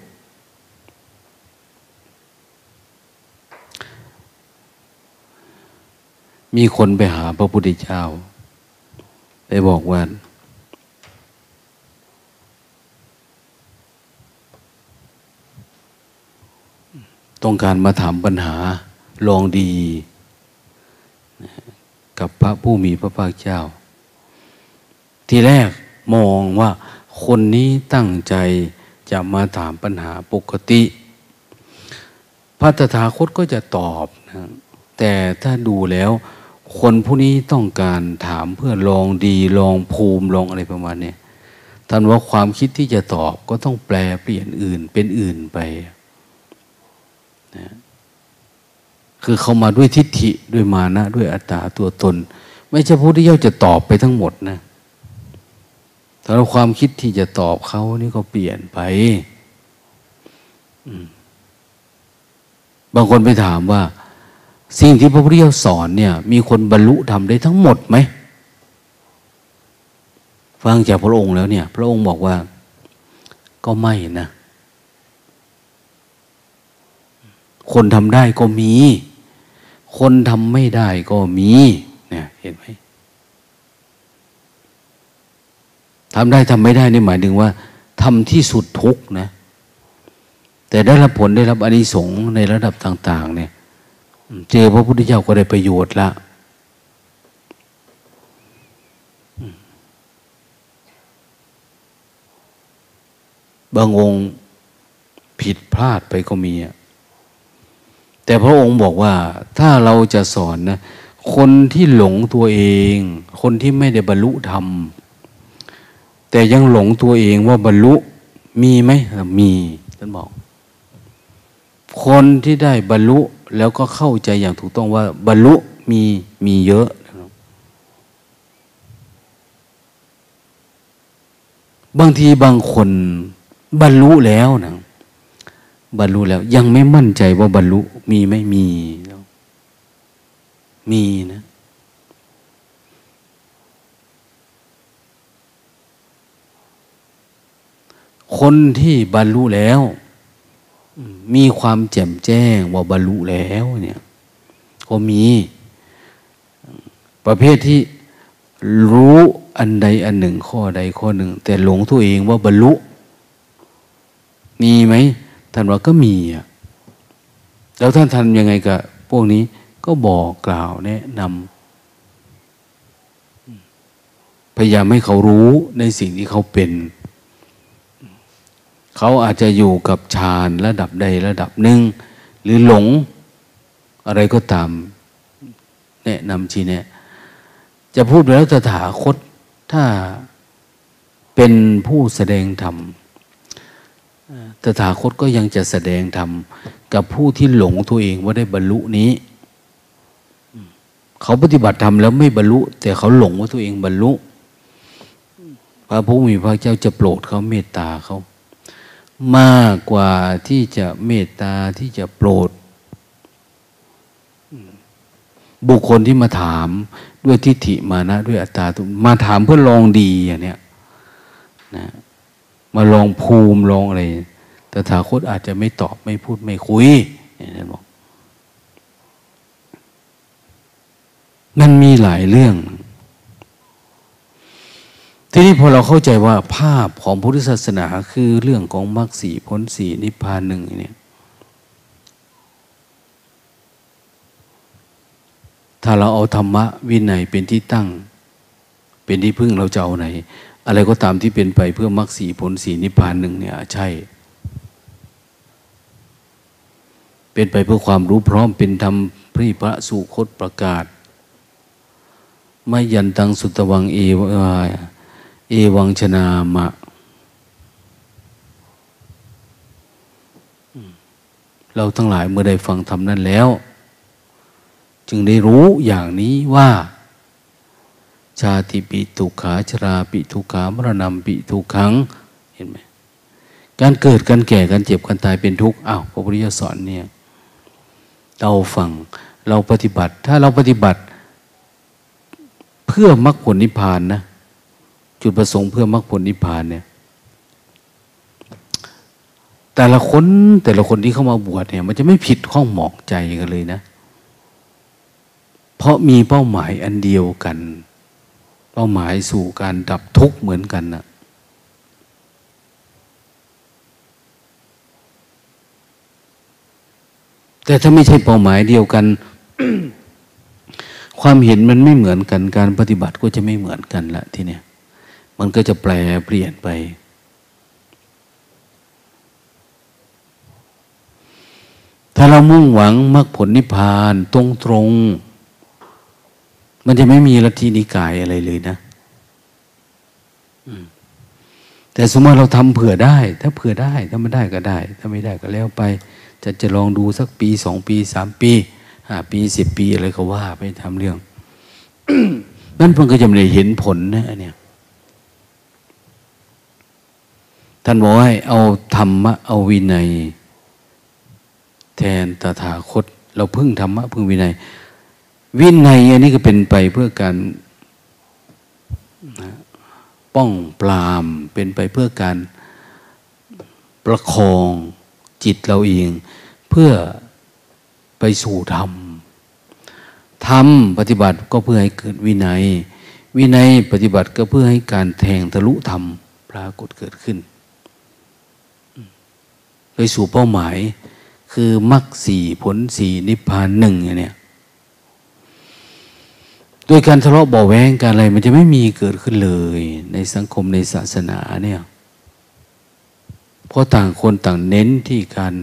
มีคนไปหาพระพุทธเจ้า ไปบอกว่าต้องการมาถามปัญหาลองดี กับพระผู้มีพระภาคเจ้า ทีแรกมองว่าคนนี้ตั้งใจจะมาถามปัญหาปกติ พระตถาคตก็จะตอบนะแต่ถ้าดูแล้ว คนผู้นี้ต้องการถามเพื่อลองดีลองภูมิลองอะไรประมาณนี้ท่านว่าความคิดที่จะตอบก็ต้องแปลเปลี่ยนอื่นเป็นอื่นไปนะ คือเขามาด้วยทิฏฐิด้วยมานะ ด้วยอัตตาตัวตน ไม่ใช่พระพุทธเจ้าจะตอบไปทั้งหมดนะแต่ความคิดที่จะตอบเขานี่ก็เปลี่ยนไปบางคนไปถามว่า สิ่งที่พระพุทธเจ้าสอนเนี่ย มีคนบรรลุทำได้ทั้งหมดไหมฟังจากพระองค์แล้วเนี่ย พระองค์บอกว่า ก็ไม่นะ คนทำได้ก็มี คนทำไม่ได้ก็มีเนี่ยเห็นไหมทำได้ทำไม่ได้นี่หมายถึงว่าทำที่สุดทุกนะ แต่ได้รับผลได้รับอนิสงส์ในระดับต่าง ๆ เนี่ย เจอพระพุทธเจ้าก็ได้ประโยชน์ละบางองค์ผิดพลาดไปก็มี แต่พระองค์บอกว่าถ้าเราจะสอนนะคนที่หลงตัวเอง คนที่ไม่ได้บรรลุธรรม แต่ยังหลงตัวเองว่าบรรลุมีไหมมีท่านบอก คนที่ได้บรรลุแล้วก็เข้าใจอย่างถูกต้องว่า บรรลุมีมีเยอะ บางทีบางคนบรรลุแล้วนะ บรรลุแล้ว ยังไม่มั่นใจว่าบรรลุมีไม่มีมีนะคนที่บรรลุแล้ว มีความแจ่มแจ้งว่าบรรลุแล้วเนี่ยก็มี ประเภทที่รู้อันใดอันหนึ่งข้อใดข้อหนึ่ง แต่หลงตัวเองว่าบรรลุ มีไหม ท่านว่าก็มีอะแล้วท่านทำยังไงกับพวกนี้ก็บอกกล่าวแนะนำพยายามให้เขารู้ในสิ่งที่เขาเป็น เขาอาจจะอยู่กับฌานระดับใดระดับหนึ่ง หรือหลงอะไรก็ตาม แนะนำชี้แนะจะพูดแล้วตถาคตถ้าเป็นผู้แสดงธรรม ตถาคตก็ยังจะแสดงธรรมกับผู้ที่หลงตัวเองว่าได้บรรลุนี้ เขาปฏิบัติธรรมแล้วไม่บรรลุ แต่เขาหลงว่าตัวเองบรรลุ พระผู้มีพระเจ้าจะโปรดเขาเมตตาเขา มากกว่าที่จะเมตตาที่จะโปรด บุคคลที่มาถามด้วยทิฏฐิมานะ ด้วยอัตตาตุมาถามเพื่อลองดีอย่างเนี้ยนะมาลองภูมิลองอะไร ต่ถาคตอาจจะไม่ตอบไม่พูดไม่คุยอย่างนั้นบอกมันมีหลายเรื่อง ทีนี้พอเราเข้าใจว่าภาพของพุทธศาสนาคือเรื่องของมรรคสีพ้นสีนิพพานหนึ่งเนี่ยถ้าเราเอาธรรมะวินัยเป็นที่ตั้ง เป็นที่พึ่งเราจะเอาไหน อะไรก็ตามที่เป็นไปเพื่อมรรคสีผลสีนิพพานหนึ่งเนี่ยใช่ เป็นไปเพื่อความรู้พร้อมเป็นธรรมพระพระสุคตประกาศไม่ยันตังสุตวังเอวเอวังชนามะ เราทั้งหลายเมื่อได้ฟังธรรมนั้นแล้ว จึงได้รู้อย่างนี้ว่า ชาติปิทุขาชราปิทุขามรณะปิทุขังเห็นไหมการเกิดการแก่การเจ็บการตายเป็นทุกข์อ้าวพระพุทธเจ้าสอนเนี่ย เราฟังเราปฏิบัติ ถ้าเราปฏิบัติ เพื่อมรรคผลนิพพานนะจุดประสงค์เพื่อมรรคผลนิพพานเนี่ย แต่ละคนแต่ละคนที่เข้ามาบวชเนี่ย มันจะไม่ผิดข้องหมอกใจกันเลยนะ เพราะมีเป้าหมายอันเดียวกัน เป้าหมายสู่การดับทุกข์เหมือนกันนะ แต่ถ้าไม่ใช่เป้าหมายเดียวกัน ความเห็นมันไม่เหมือนกัน การปฏิบัติก็จะไม่เหมือนกันละทีเนี้ยมันก็จะแปลเปลี่ยนไป ถ้าเรามุ่งหวังมรรคผลนิพพานตรงตรงมันจะไม่มีลัทธินิกายอะไรเลยนะแต่สมมติเราทำเผื่อได้ ถ้าเผื่อได้ ถ้าไม่ได้ก็ได้ ถ้าไม่ได้ก็แล้วไป จะจะลองดูสักปีสองปีสามปีห้าปีสิบปีอะไรก็ว่าไปทำเรื่อง นั่นเพิ่งก็จะไม่ได้เห็นผลนะเนี่ยท่านบอกให้เอาธรรมะเอาวินัย แทนตถาคต เราพึ่งธรรมะพึ่งวินัย วินัยอันนี้ก็เป็นไปเพื่อการป้องปรามเป็นไปเพื่อการประคองจิตเราเอง พื่อไปสู่ธรรมธรรมปฏิบัติก็เพื่อให้เกิดวินัย วินัยปฏิบัติก็เพื่อให้การแทงทะลุธรรมปรากฏเกิดขึ้น ไปสู่เป้าหมาย คือมรรคสี่ผลสี่นิพพานหนึ่งอย่างเนี้ยโดยการทะเลาะเบาแวงการอะไร มันจะไม่มีเกิดขึ้นเลย ในสังคมในศาสนาเนี่ยเพราะต่างคนต่างเน้นที่การ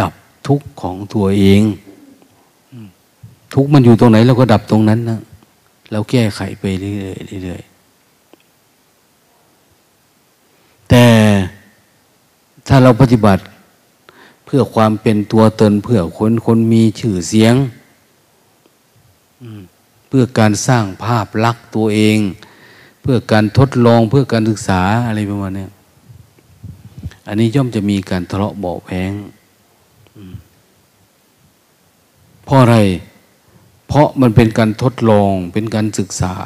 ดับทุกข์ของตัวเอง ทุกข์มันอยู่ตรงไหนเราก็ดับตรงนั้นนะเราแก้ไขไปเรื่อยๆเรื่อยๆแต่ถ้าเราปฏิบัติเพื่อความเป็นตัวตนเพื่อคนคนมีชื่อเสียงเพื่อการสร้างภาพลักษณ์ตัวเอง เพื่อการทดลองเพื่อการศึกษาอะไรประมาณนี้อันนี้ย่อมจะมีการทะเลาะเบาแพง เพราะอะไร เพราะมันเป็นการทดลองเป็นการศึกษา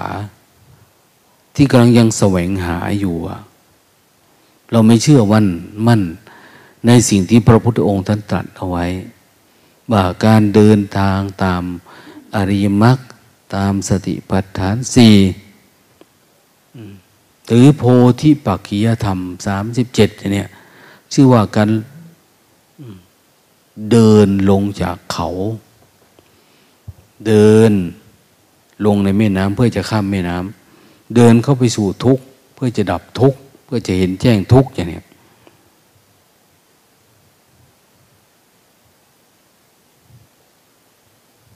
ที่กำลังยังแสวงหาอยู่ เราไม่เชื่อวันมั่นในสิ่งที่พระพุทธองค์ท่านตรัสเอาไว้ ว่าการเดินทางตามอริยมรรคตามสติปัฏฐานสี่หรือโพธิปักขียธรรมสามสิบเจ็ดเนี่ย ชื่อว่าการเดินลงจากเขา เดินลงในแม่น้ำเพื่อจะข้ามแม่น้ำเดินเข้าไปสู่ทุกข์เพื่อจะดับทุกข์เพื่อจะเห็นแจ้งทุกข์อย่างนี้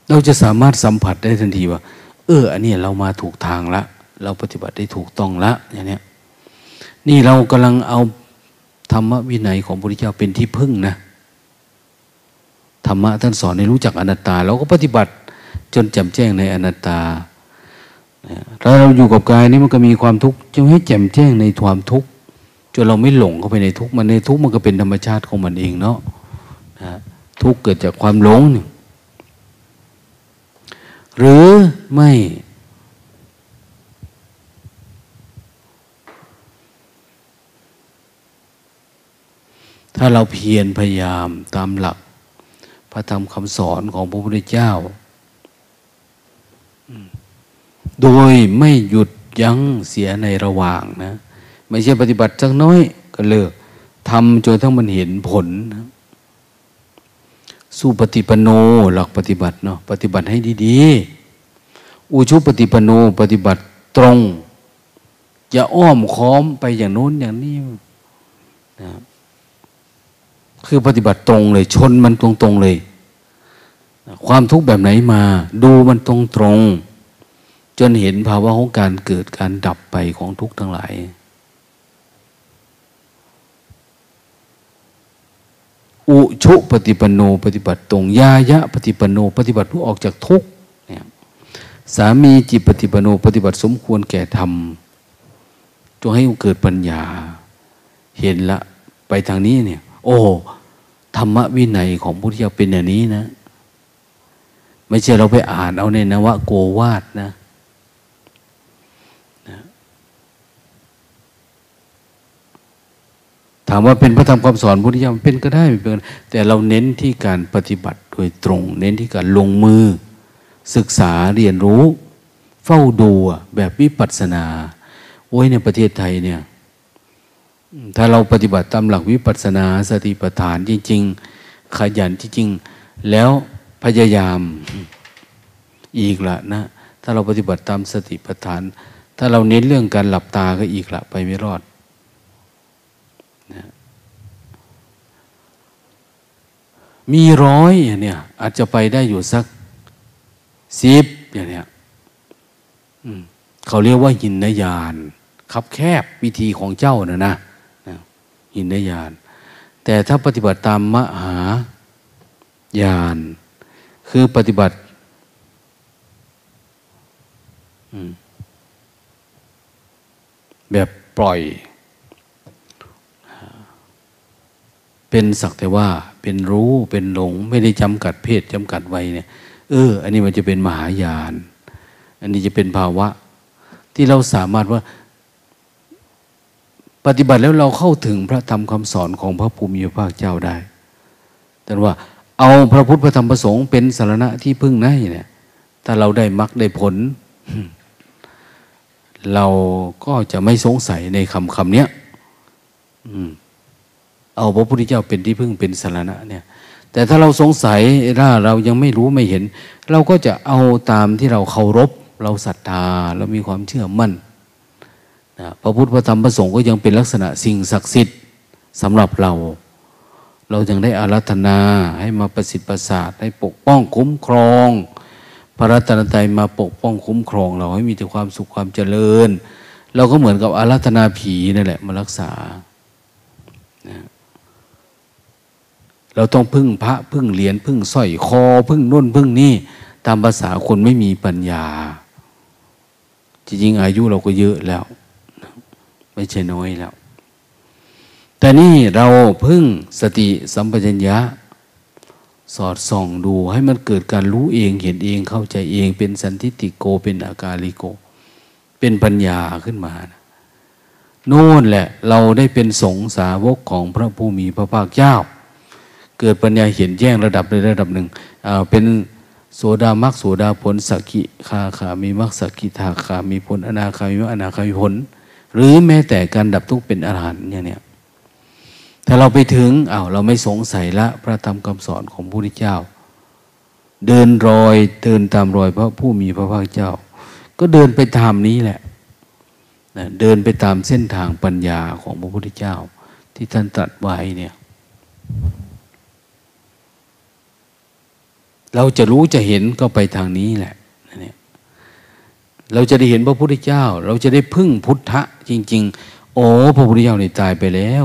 เราจะสามารถสัมผัสได้ทันทีว่า เออ อันนี้เรามาถูกทางละ เราปฏิบัติได้ถูกต้องละอย่างนี้นี่เรากำลังเอาธรรมวินัยของพระพุทธเจ้าเป็นที่พึ่งนะธรรมะท่านสอนให้รู้จักอนัตตา เราก็ปฏิบัติ จนแจ่มแจ้งในอนัตตาถ้าเราอยู่กับกายนี้มันก็มีความทุกข์จะให้แจ่มแจ้งในความทุกข์จนเราไม่หลงเข้าไปในทุกข์มันในทุกข์มันก็เป็นธรรมชาติของมันเองเนาะทุกข์เกิดจากความหลงหรือไม่ถ้าเราเพียรพยายามตามหลัก พระธรรมคำสอนของพระพุทธเจ้า โดยไม่หยุดยั้งเสียในระหว่างนะ ไม่ใช่ปฏิบัติสักน้อยก็เลิกทำจนทั้งมันเห็นผลนะสู้ปฏิปโนหลักปฏิบัติเนาะปฏิบัติให้ดีๆ อุชุปฏิปโนปฏิบัติตรง อย่าอ้อมค้อมไปอย่างโน้นอย่างนี้นะคือปฏิบัติตรงเลย ชนมันตรงตรงเลย ความทุกข์แบบไหนมา ดูมันตรงตรง จนเห็นภาวะของการเกิดการดับไปของทุกข์ทั้งหลาย อุชุปฏิปโนปฏิบัติตรงยายะ ปฏิปโนปฏิบัติเพื่อออกจากทุกข์เนี่ยสามีจิตปฏิปโนปฏิบัติสมควรแก่ธรรมจงให้เกิดปัญญา เห็นละไปทางนี้เนี่ย โอ้ธรรมวินัยของพุทธเจ้าเป็นอย่างนี้นะ ไม่ใช่เราไปอ่านเอาในนวะโกวาดนะ ถามว่าเป็นพระธรรมคำสอนพุทธิยมเป็นก็ได้เป็นแต่เราเน้นที่การปฏิบัติโดยตรง เน้นที่การลงมือ ศึกษาเรียนรู้ เฝ้าดูแบบวิปัสสนา โอ้ยในประเทศไทยเนี่ยถ้าเราปฏิบัติตามหลักวิปัสสนาสติปัฏฐานจริง ๆ ขยันจริงๆแล้วพยายามอีกละนะ ถ้าเราปฏิบัติตามสติปัฏฐาน ถ้าเราเน้นเรื่องการหลับตาก็อีกละไปไม่รอด มีร้อยอย่างเนี้ยอาจจะไปได้อยู่สักสิบอย่างเนี้ยเขาเรียกว่าหินนยานคับแคบวิธีของเจ้านะนะหินญาณแต่ถ้าปฏิบัติตามมหาญาณคือปฏิบัติแบบปล่อย เป็นสักแต่ว่า เป็นรู้เป็นหลง ไม่ได้จำกัดเพศจำกัดวัยเนี่ย เออ อันนี้มันจะเป็นมหายาน อันนี้จะเป็นภาวะ ที่เราสามารถว่า ปฏิบัติแล้วเราเข้าถึงพระธรรมคำสอนของพระภูมิภาคเจ้าได้ แต่ว่า เอาพระพุทธพระธรรมพระสงฆ์เป็นสารณะที่พึ่งได้เนี่ยถ้าเราได้มรรคได้ผล เราก็จะไม่สงสัยในคำคำนี้ เอาพระพุทธเจ้าเป็นที่พึ่งเป็นสารณะเนี่ย แต่ถ้าเราสงสัยถ้าเรายังไม่รู้ไม่เห็น เราก็จะเอาตามที่เราเคารพ เราศรัทธาเรามีความเชื่อมั่นนะพระพุทธพระธรรมพระสงฆ์ก็ยังเป็นลักษณะสิ่งศักดิ์สิทธิ์สำหรับเรา เราจึงได้อารัธนาให้มาประสิทธิ์ประสาทให้ปกป้องคุ้มครอง พระรัตนตรัยมาปกป้องคุ้มครอง เราให้มีแต่ความสุขความเจริญ เราก็เหมือนกับอารัธนาผีนั่นแหละมารักษานะ เราต้องพึ่งพระพึ่งเหรียญพึ่งสร้อยคอ พึ่งนุ่นพึ่งนี่ ตามภาษาคนไม่มีปัญญา จริงๆอายุเราก็เยอะแล้ว ไม่ใช่น้อยแล้ว แต่นี่เราพึ่งสติสัมปชัญญะ สอดส่องดูให้มันเกิดการรู้เองเห็นเองเข้าใจเองเป็นสันทิติโกเป็นอาการลิโก เป็นปัญญาขึ้นมานะโน่นแหละ เราได้เป็นสงสาวกของพระผู้มีพระภาคเจ้า เกิดปัญญาเห็นแจ้งระดับในระดับหนึ่งเป็นโสดามักโสดาผลสักขิคาขามีมักสักขิทาขามีผลอนาคามีมักอนาคามีผล หรือแม้แต่การดับทุกข์เป็นอรหันต์อย่างเนี้ยถ้าเราไปถึงอา้าวเราไม่สงสัยละพระธรรมคำสอนของพระพุทธเจ้า เดินรอยเดินตามรอยพระผู้มีพระภาคเจ้า ก็เดินไปตามนี้แหละเดินไปตามเส้นทางปัญญาของพระพุทธเจ้า ที่ท่านตรัสไว้เนี่ย เราจะรู้จะเห็นก็ไปทางนี้แหละเราจะได้เห็นพระพุทธเจ้า เราจะได้พึ่งพุทธะจริง ๆ โอ้พระพุทธเจ้านี่ตายไปแล้ว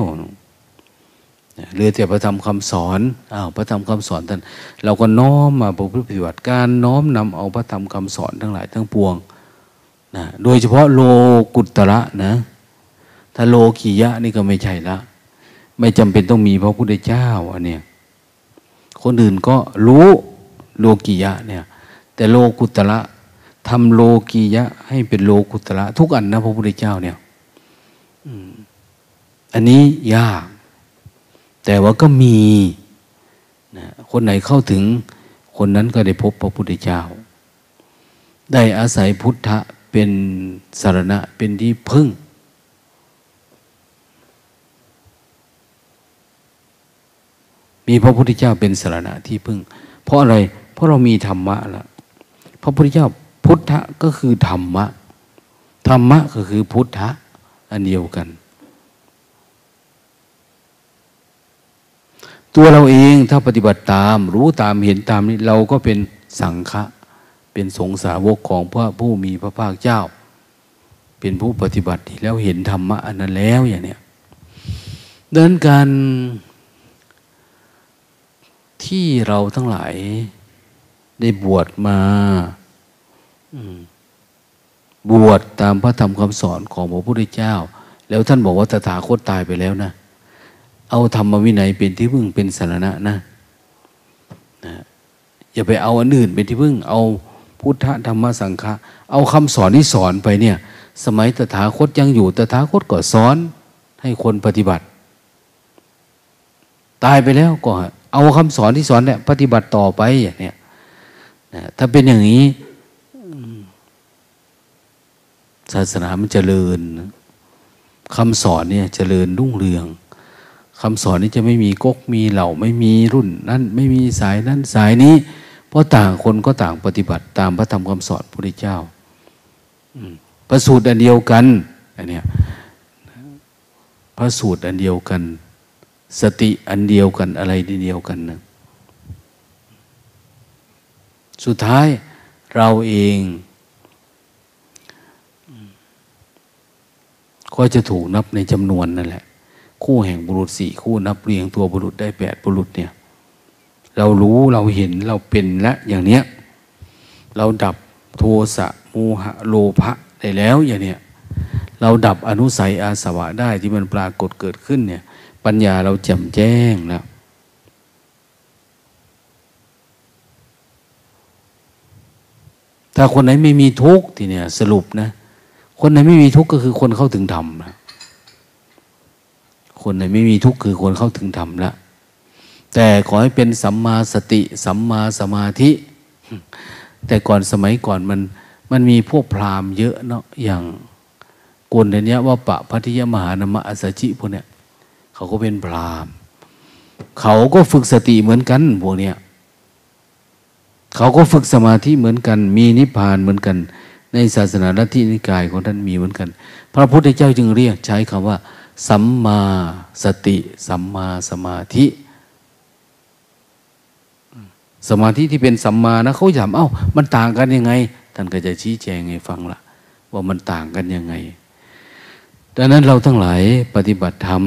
เหลือแต่พระธรรมคำสอนอ้าวพระธรรมคำสอนท่านเราก็น้อมมาประพฤติปฏิบัติการน้อมนำเอาพระธรรมคำสอนทั้งหลายทั้งปวงนะโดยเฉพาะโลกุตระนะถ้าโลกียะนี่ก็ไม่ใช่ละ ไม่จำเป็นต้องมีพระพุทธเจ้าอันเนี้ยคนอื่นก็รู้ โลกียะเนี่ย แต่โลกุตระทำโลกียะ ให้เป็นโลกุตระทุกอันนะพระพุทธเจ้าเนี่ยอันนี้ยาก แต่ว่าก็มีนะคนไหนเข้าถึง คนนั้นก็ได้พบพระพุทธเจ้า ได้อาศัยพุทธะเป็นสารณะเป็นที่พึ่งมีพระพุทธเจ้าเป็นสารณะที่พึ่ง เพราะอะไร ราะเรามีธรรมะแล้วพระพุทธเจ้าพุทธะก็คือธรรมะ ธรรมะก็คือพุทธะอันเดียวกัน ตัวเราเองถ้าปฏิบัติตาม รู้ตามเห็นตามนี้เราก็เป็นสังฆะเป็นสงสาวกของพระผู้มีพระภาคเจ้า เป็นผู้ปฏิบัติแล้วเห็นธรรมะอันนั้นแล้วอย่างเนี้ยดังนั้นการที่เราทั้งหลาย ได้บวชมาบวชตามพระธรรมคำสอนของพระพุทธเจ้า แล้วท่านบอกว่าตถาคตตายไปแล้วนะเอาธรรมวินัยเป็นที่พึ่งเป็นสารณะนะนะอย่าไปเอาอันอื่นเป็นที่พึ่ง เอาพุทธธรรมสังฆะเอาคำสอนที่สอนไปเนี่ย สมัยตถาคตยังอยู่ตถาคตก็สอนให้คนปฏิบัติ ตายไปแล้วก็เอาคำสอนที่สอนเนี่ยปฏิบัติต่อไปอย่างเนี้ย นะถ้าเป็นอย่างนี้ศาสนามันจเจริญคำสอนเนี่ยจเจริญรุ่งเรืองคำสอนนี้จะไม่มีก๊กมีเหล่าไม่มีรุ่นนั้นไม่มีสายนั้นสายนี้ เพราะต่างคนก็ต่างปฏิบัติตามพระธรรมคำสอนพระพุทธเจ้าพระสูตรอันเดียวกันอันเนี้ยพระสูตรอันเดียวกัน สติอันเดียวกันอะไรเดียวกันนะ สุดท้ายเราเอง ก็จะถูกนับในจำนวนนั่นแหละ คู่แห่งบุรุษสี่คู่นับเรียงตัวบุรุษได้แปดบุรุษเนี่ย เรารู้เราเห็นเราเป็นและอย่างเนี้ย เราดับโทสะโมหะโลภะได้แล้วอย่างเนี้ยเราดับอนุสัยอาสวะได้ที่มันปรากฏเกิดขึ้นเนี่ย ปัญญาเราแจ่มแจ้งแล้ว ถ้าคนไหนไม่มีทุกข์ทีเนี่ยสรุปนะ คนไหนไม่มีทุกข์ก็คือคนเข้าถึงธรรมนะคนไหนไม่มีทุกข์คือคนเข้าถึงธรรมละแต่ขอให้เป็นสัมมาสติสัมมาสมาธิ แต่ก่อนสมัยก่อนมันมันมีพวกพราหมณ์เยอะเนาะอย่างกวนเนี้ยว่าปะพัทยมหานามะอสชิพวกเนี้ยเขาก็เป็นพราหมณ์ เขาก็ฝึกสติเหมือนกันพวกเนี้ย เขาก็ฝึกสมาธิเหมือนกัน มีนิพพานเหมือนกัน ในศาสนาลัทธินิกายของท่านมีเหมือนกัน พระพุทธเจ้าจึงเรียกใช้คำว่า สัมมาสติ สัมมาสมาธิ สมาธิที่เป็นสัมมานะเขาถามเอ้า มันต่างกันยังไง ท่านก็จะชี้แจงให้ฟังละว่ามันต่างกันยังไง ดังนั้นเราทั้งหลายปฏิบัติธรรม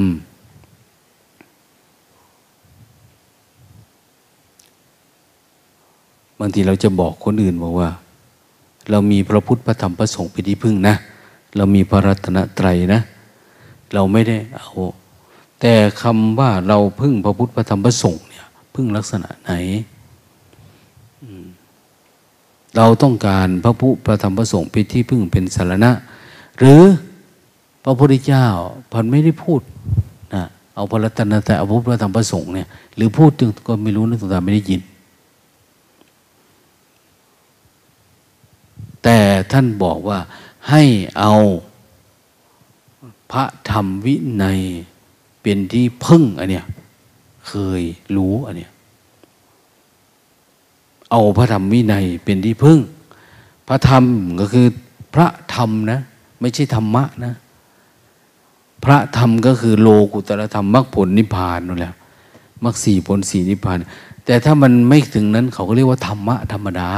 บางทีเราจะบอกคนอื่นบอกว่า เรามีพระพุทธพระธรรมพระสงฆ์เป็นที่พึ่งนะ เรามีพระรัตนตรัยนะ เราไม่ได้เอา แต่คำว่าเราพึ่งพระพุทธพระธรรมพระสงฆ์เนี่ย พึ่งลักษณะไหนเราต้องการพระพุทธพระธรรมพระสงฆ์เป็นที่พึ่งเป็นสารณะ หรือพระพุทธเจ้าพันไม่ได้พูดนะเอาพระรัตนตรัยเอาพระพุทธพระธรรมพระสงฆ์เนี่ยหรือพูดถึงก็ไม่รู้นึกตัวไม่ได้ยิน แต่ท่านบอกว่าให้เอาพระธรรมวินัยเป็นที่พึ่งอันเนี้ยเคยรู้อันเนี้ยเอาพระธรรมวินัยเป็นที่พึ่ง พระธรรมก็คือพระธรรมนะ ไม่ใช่ธรรมะนะ พระธรรมก็คือโลกุตรธรรมมรรคผลนิพพานนั่นแหละมรรคสี่ผลสี่นิพพาน แต่ถ้ามันไม่ถึงนั้นเขาก็เรียกว่าธรรมะธรรมดา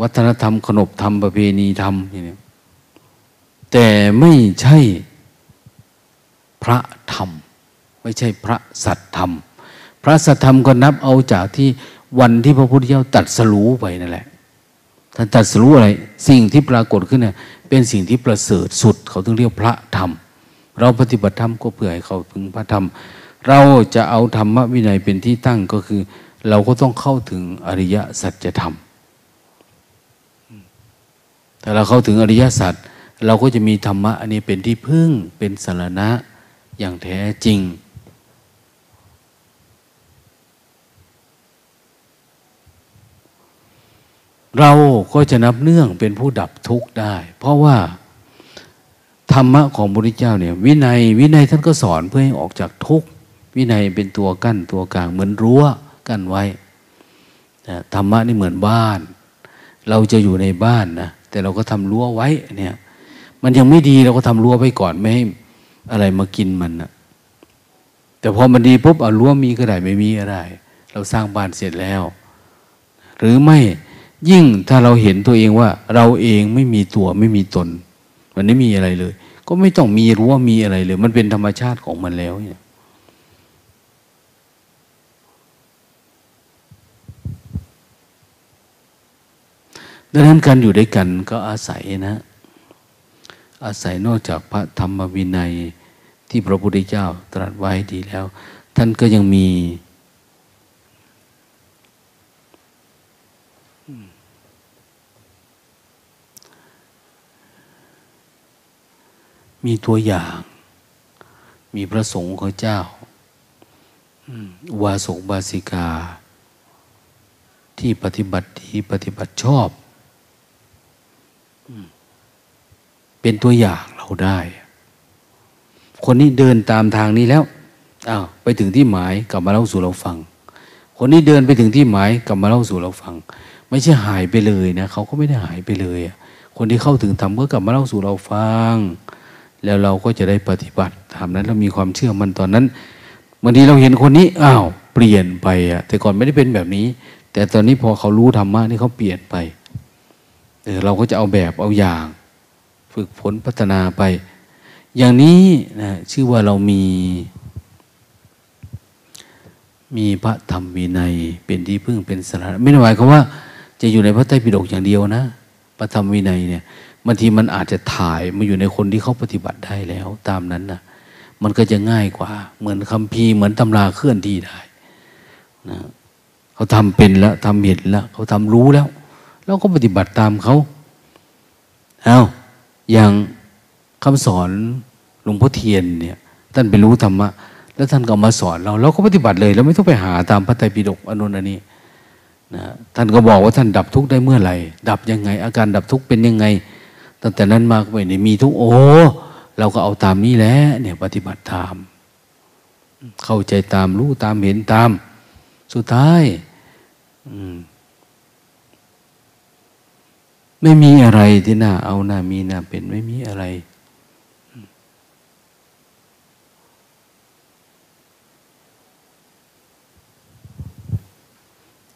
วัฒนธรรมขนบธรรมประเพณีธรรมอย่างนี้แต่ไม่ใช่พระธรรม ไม่ใช่พระสัตธรรม พระสัตธรรมก็นับเอาจากที่วันที่พระพุทธเจ้าตัดสรู้ไปนั่นแหละท่านตัดสรู้อะไร สิ่งที่ปรากฏขึ้นเนี่ยเป็นสิ่งที่ประเสริฐสุด เขาต้องเรียกพระธรรม เราปฏิบัติธรรมก็เพื่อให้เขาพึงพระธรรม เราจะเอาธรรมวินัยเป็นที่ตั้งก็คือ เราก็ต้องเข้าถึงอริยสัจธรรม ถ้าเราเข้าถึงอริยสัจเราก็จะมีธรรมะอันนี้เป็นที่พึ่งเป็นสารณะอย่างแท้จริง เราก็จะนับเนื่องเป็นผู้ดับทุกข์ได้ เพราะว่าธรรมะของพระพุทธเจ้าเนี่ยวินัยวินัยท่านก็สอนเพื่อให้ออกจากทุกข์วินัยเป็นตัวกั้นตัวกลางเหมือนรั้วกั้นไว้ธรรมะนี่เหมือนบ้าน เราจะอยู่ในบ้านนะ แต่เราก็ทำรั้วไว้เนี่ย มันยังไม่ดีเราก็ทำรั้วไว้ก่อนไม่ให้อะไรมากินมันนะแต่พอมันดีปุ๊บเอารั้วมีก็ได้ไม่มีอะไรเราสร้างบ้านเสร็จแล้ว หรือไม่ยิ่งถ้าเราเห็นตัวเองว่า เราเองไม่มีตัวไม่มีตน มันไม่มีอะไรเลย ก็ไม่ต้องมีรั้วมีอะไรเลย มันเป็นธรรมชาติของมันแล้วเนี่ย ดังนั้นการอยู่ด้วยกันก็อาศัยนะ อาศัยนอกจากพระธรรมวินัยที่พระพุทธเจ้าตรัสไว้ดีแล้ว ท่านก็ยังมีมีตัวอย่าง มีพระสงฆ์ของเจ้าวาสกบาสิกา ที่ปฏิบัติดีปฏิบัติชอบ เป็นตัวอย่างเราได้ คนนี้เดินตามทางนี้แล้วอ้าวไปถึงที่หมายกลับมาเล่าสู่เราฟัง คนนี้เดินไปถึงที่หมายกลับมาเล่าสู่เราฟัง ไม่ใช่หายไปเลยนะเขาก็ไม่ได้หายไปเลยคนที่เข้าถึงธรรมก็กลับมาเล่าสู่เราฟัง แล้วเราก็จะได้ปฏิบัติทำนั้นเรามีความเชื่อมันตอนนั้นบางทีเราเห็นคนนี้อ้าวเปลี่ยนไปอะแต่ก่อนไม่ได้เป็นแบบนี้ แต่ตอนนี้พอเขารู้ธรรมะนี่เขาเปลี่ยนไป เราก็จะเอาแบบเอาอย่าง ฝึกฝนพัฒนาไป อย่างนี้นะชื่อว่าเรามี มีพระธรรมวินัยเป็นที่พึ่งเป็นสาระไม่ได้หมายความว่า จะอยู่ในพระไตรปิฎกอย่างเดียวนะ พระธรรมวินัยเนี่ยบางทีมันอาจจะถ่ายมาอยู่ในคนที่เขาปฏิบัติได้แล้ว ตามนั้นนะมันก็จะง่ายกว่า เหมือนคำพีเหมือนตำราเคลื่อนที่ได้นะเขาทำเป็นแล้วทำเห็นแล้วเขาทำรู้แล้ว เราก็ปฏิบัติตามเขาเอาอย่างคำสอนหลวงพ่อเทียนเนี่ยท่านไปรู้ธรรมะแล้วท่านก็มาสอนเราเราก็ปฏิบัติเลยเราไม่ต้องไปหาตามพระไตรปิฎกอนุนันนี้นะท่านก็บอกว่าท่านดับทุกข์ได้เมื่อไหร่ ดับยังไง อาการดับทุกข์เป็นยังไง ตั้งแต่นั้นมาก็ไม่ได้มีทุกโอ้เราก็เอาตามนี้แหละเนี่ยปฏิบัติตาม เข้าใจตามรู้ตามเห็นตาม สุดท้าย ไม่มีอะไรที่น่าเอาน่ามีน่าเป็นไม่มีอะไร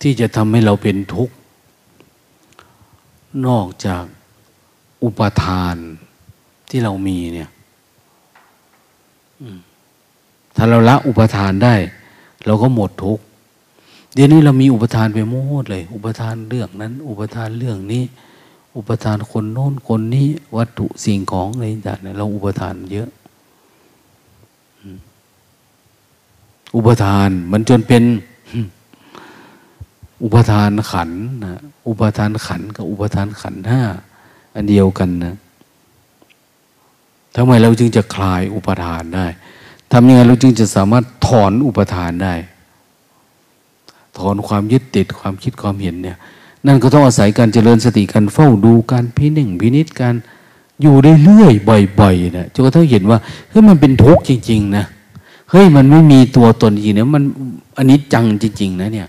ที่จะทำให้เราเป็นทุกข์ นอกจากอุปทานที่เรามีเนี่ยถ้าเราละอุปทานได้ เราก็หมดทุกข์เดี๋ยวนี้เรามีอุปทานไปหมดเลย อุปทานเรื่องนั้น อุปทานเรื่องนี้ อุปทานคนโน้นคนนี้วัตถุสิ่งของอะไรต่างๆเราอุปทานเยอะ อุปทาน มันจนเป็น อุปทานขันนะอุปทานขันกับอุปทานขันห้าอันเดียวกันนะทำไมเราจึงจะคลายอุปทานได้ทำยังไงเราจึงจะสามารถถอนอุปทานได้ ถอนความยึดติดความคิดความเห็นเนี่ย นั่นก็ต้องอาศัยการเจริญสติการเฝ้าดูการพิจิงพินิจการอยู่เรื่อยๆบ่อยๆนะจนกระทั่งเห็นว่าเฮ้ยมันเป็นทุกข์จริง ๆ นะเฮ้ยมันไม่มีตัวตนจริงเนี่ยมันอันนี้จังจริง ๆ นะเนี่ย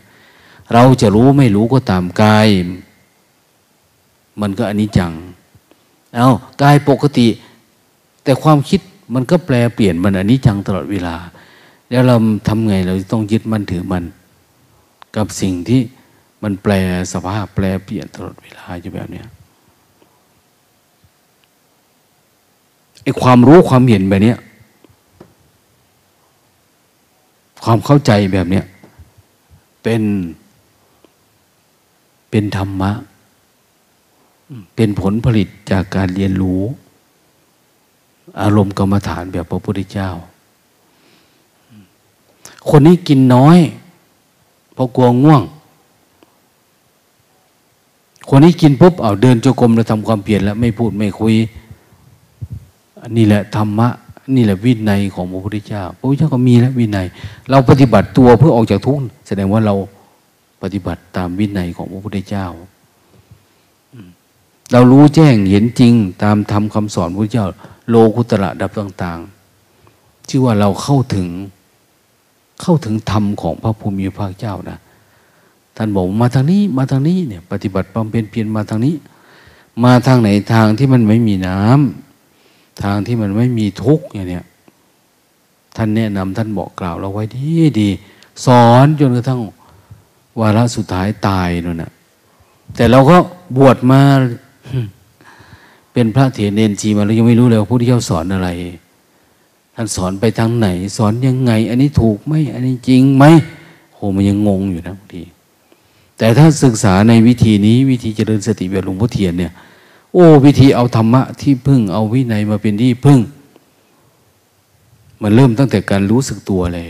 เราจะรู้ไม่รู้ก็ตามกาย มันก็อันนี้จัง เอากายปกติ แต่ความคิดมันก็แปลเปลี่ยนมันอันนี้จังตลอดเวลา แล้วเราทำไงเราต้องยึดมันถือมัน กับสิ่งที่ มันแปลสภาพแปลเปลี่ยนตลอดเวลาอยู่แบบเนี้ยไอ้ความรู้ความเห็นแบบเนี้ยความเข้าใจแบบเนี้ยเป็นเป็นธรรมะ เป็นผลผลิตจากการเรียนรู้ อารมณ์กรรมฐานแบบพระพุทธเจ้า คนนี้กินน้อย เพราะกลัวง่วง คนนี้กินปุ๊บเอาเดินจงกรมแล้วทำความเปลี่ยนแล้วไม่พูดไม่คุยนี่แหละธรรมะนี่แหละวินัยของพระพุทธเจ้าพระพุทธเจ้าก็มีแล้ววินัย เราปฏิบัติตัวเพื่อออกจากทุกข์แสดงว่าเราปฏิบัติตามวินัยของพระพุทธเจ้า เรารู้แจ้งเห็นจริงตามธรรมคาสอนพระเจ้า โลกุตระดับต่าง ๆ ชื่อว่าเราเข้าถึงเข้าถึงธรรมของพระภูมิพระเจ้านะ ท่านบอกมาทางนี้มาทางนี้เนี่ย ปฏิบัติบำเพ็ญเพียรมาทางนี้ มาทางไหนทางที่มันไม่มีน้ำทางที่มันไม่มีทุกข์อย่างเนี้ยท่านแนะนำท่านบอกกล่าวเราไว้ดีดีสอนจนกระทั่งวาระสุดท้ายตายนั่นนะแต่เราก็บวชมาเป็นพระเถรเนนจีมาเรายังไม่รู้เลยว่าพระพุทธเจ้าสอนอะไร ท่านสอนไปทางไหน สอนยังไง อันนี้ถูกไหมอันนี้จริงไหมโหมันยังงงอยู่นะบางที แต่ถ้าศึกษาในวิธีนี้วิธีเจริญสติแบบหลวงพ่อเทียนเนี่ยโอ้วิธีเอาธรรมะที่พึ่งเอาวินัยมาเป็นที่พึ่ง มันเริ่มตั้งแต่การรู้สึกตัวเลย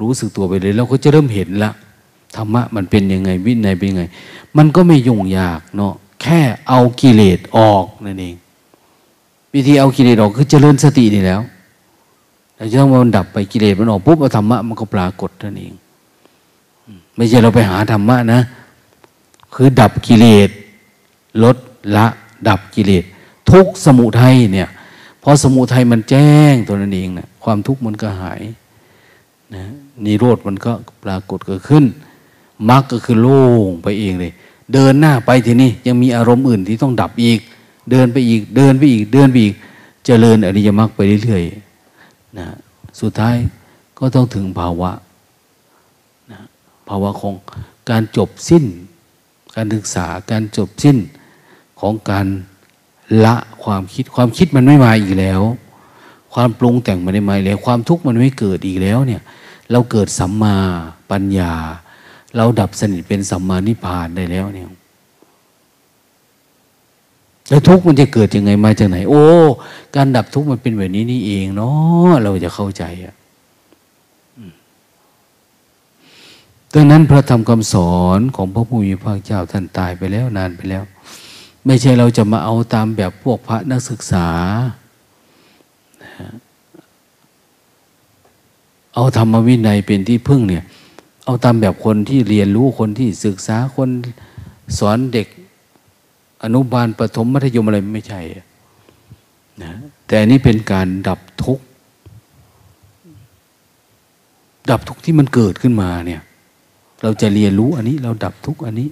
รู้สึกตัวไปเลยเราก็จะเริ่มเห็นละธรรมะมันเป็นยังไงวินัยเป็นยังไง มันก็ไม่ยุ่งยากเนาะแค่เอากิเลสออกนั่นเอง วิธีเอากิเลสออกคือเจริญสตินี่แล้วเราจะต้องมันดับไปกิเลสมันออกปุ๊บธรรมะมันก็ปรากฏนั่นเอง ไม่ใช่เราไปหาธรรมะนะ คือดับกิเลสลดละดับกิเลสทุกสมุทัยเนี่ยพอสมุทัยมันแจ้งตัวนั้นเองนะความทุกข์มันก็หายนะนิโรธมันก็ปรากฏเกิดขึ้นมรรคก็คือโล่งไปเองเลย เดินหน้าไปทีนี้ยังมีอารมณ์อื่นที่ต้องดับอีก เดินไปอีกเดินไปอีกเดินไปอีกเจริญอริยมรรคไปเรื่อยๆนะสุดท้ายก็ต้องถึงภาวะนะ ภาวะของการจบสิ้น การศึกษาการจบสิ้นของการละความคิดความคิดมันไม่มาอีกแล้ว ความปรุงแต่งมันได้มาแล้ว ความทุกข์มันไม่เกิดอีกแล้วเนี่ย เราเกิดสัมมาปัญญา เราดับสนิทเป็นสัมมานิพพานได้แล้วเนี่ยแล้วทุกข์มันจะเกิดยังไงมาจากไหน โอ้ การดับทุกข์มันเป็นแบบนี้นี่เองเนาะเราจะเข้าใจอะ ดังนั้นพระธรรมคำสอนของพระผู้มีพระเจ้าท่านตายไปแล้วนานไปแล้ว ไม่ใช่เราจะมาเอาตามแบบพวกพระนักศึกษา เอาธรรมวินัยเป็นที่พึ่งเนี่ย เอาตามแบบคนที่เรียนรู้คนที่ศึกษาคนสอนเด็กอนุบาลประถมมัธยมอะไรไม่ใช่นะแต่อันนี้เป็นการดับทุกข์ดับทุกข์ที่มันเกิดขึ้นมาเนี่ย เราจะเรียนรู้อันนี้เราดับทุกอันนี้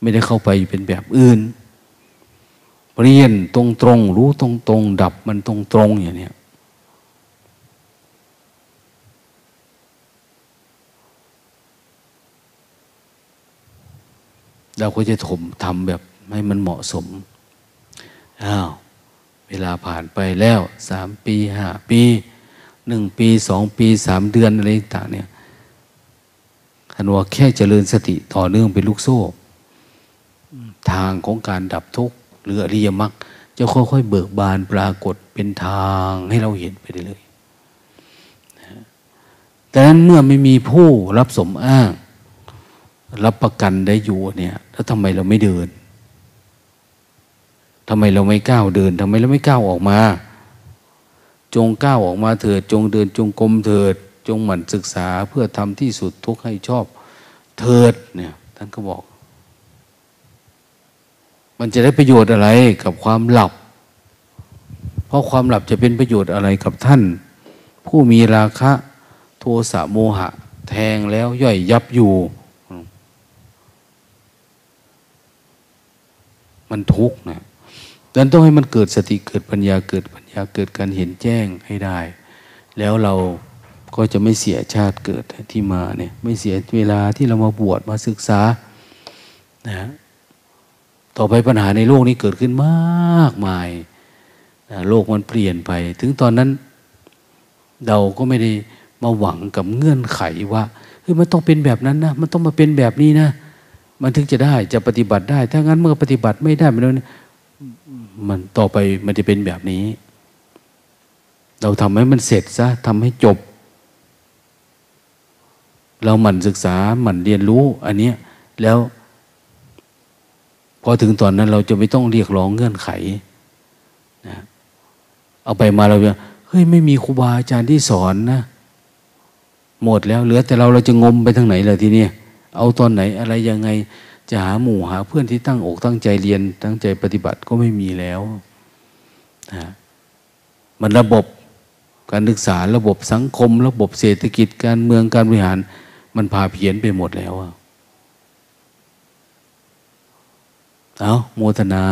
ไม่ได้เข้าไปเป็นแบบอื่นเรียนตรงตรงรู้ตรงตรงดับมันตรงตรงอย่างนี้เราก็จะถมทำแบบให้มันเหมาะสม อ้าว เวลาผ่านไปแล้วสามปีห้าปีหนึ่งปีสองปีสามเดือนอะไรต่างเนี่ย คันว่าแค่เจริญสติต่อเนื่องเป็นลูกโซ่ ทางของการดับทุกข์หรืออริยมรรคจะค่อยๆเบิกบานปรากฏเป็นทางให้เราเห็นไปเลยแต่นั้นเมื่อไม่มีผู้รับสมอ้าง รับประกันได้อยู่เนี่ย แล้วทำไมเราไม่เดินทำไมเราไม่ก้าวเดินทำไมเราไม่ก้าวออกมา จงก้าวออกมาเถิด จงเดินจงกรมเถิด จงหมั่นศึกษาเพื่อทำที่สุดทุกให้ชอบเถิดเนี่ยท่านก็บอก มันจะได้ประโยชน์อะไรกับความหลับ เพราะความหลับจะเป็นประโยชน์อะไรกับท่าน ผู้มีราคะโทสะโมหะ แทงแล้วย่อยยับอยู่ มันทุกข์นะดังนั้นต้องให้มันเกิดสติเกิดปัญญาเกิดปัญญาเกิดการเห็นแจ้งให้ได้ แล้วเรา ก็จะไม่เสียชาติเกิดที่มาเนี่ยไม่เสียเวลาที่เรามาบวชมาศึกษานะต่อไปปัญหาในโลกนี้เกิดขึ้นมากมายนะโลกมันเปลี่ยนไป ถึงตอนนั้น เราก็ไม่ได้มาหวังกับเงื่อนไขว่าเฮ้ยมันต้องเป็นแบบนั้นนะมันต้องมาเป็นแบบนี้นะมันถึงจะได้จะปฏิบัติได้ ถ้างั้นเมื่อปฏิบัติไม่ได้มันมันต่อไปมันจะเป็นแบบนี้ เราทำให้มันเสร็จซะทำให้จบ เราหมั่นศึกษาหมั่นเรียนรู้ อันนี้แล้วพอถึงตอนนั้นเราจะไม่ต้องเรียกร้องเงื่อนไขนะเอาไปมาเราจะเฮ้ยไม่มีครูบาอาจารย์ที่สอนนะหมดแล้วเหลือแต่เราเราจะงมไปทางไหนล่ะทีนี้เอาตอนไหนอะไรยังไง จะหาหมู่หาเพื่อนที่ตั้งอกตั้งใจเรียนตั้งใจปฏิบัติก็ไม่มีแล้วนะมันระบบการศึกษาระบบสังคม ระบบเศรษฐกิจการเมืองการบริหาร มันพาเพี้ยนไปหมดแล้วเอาโมทนา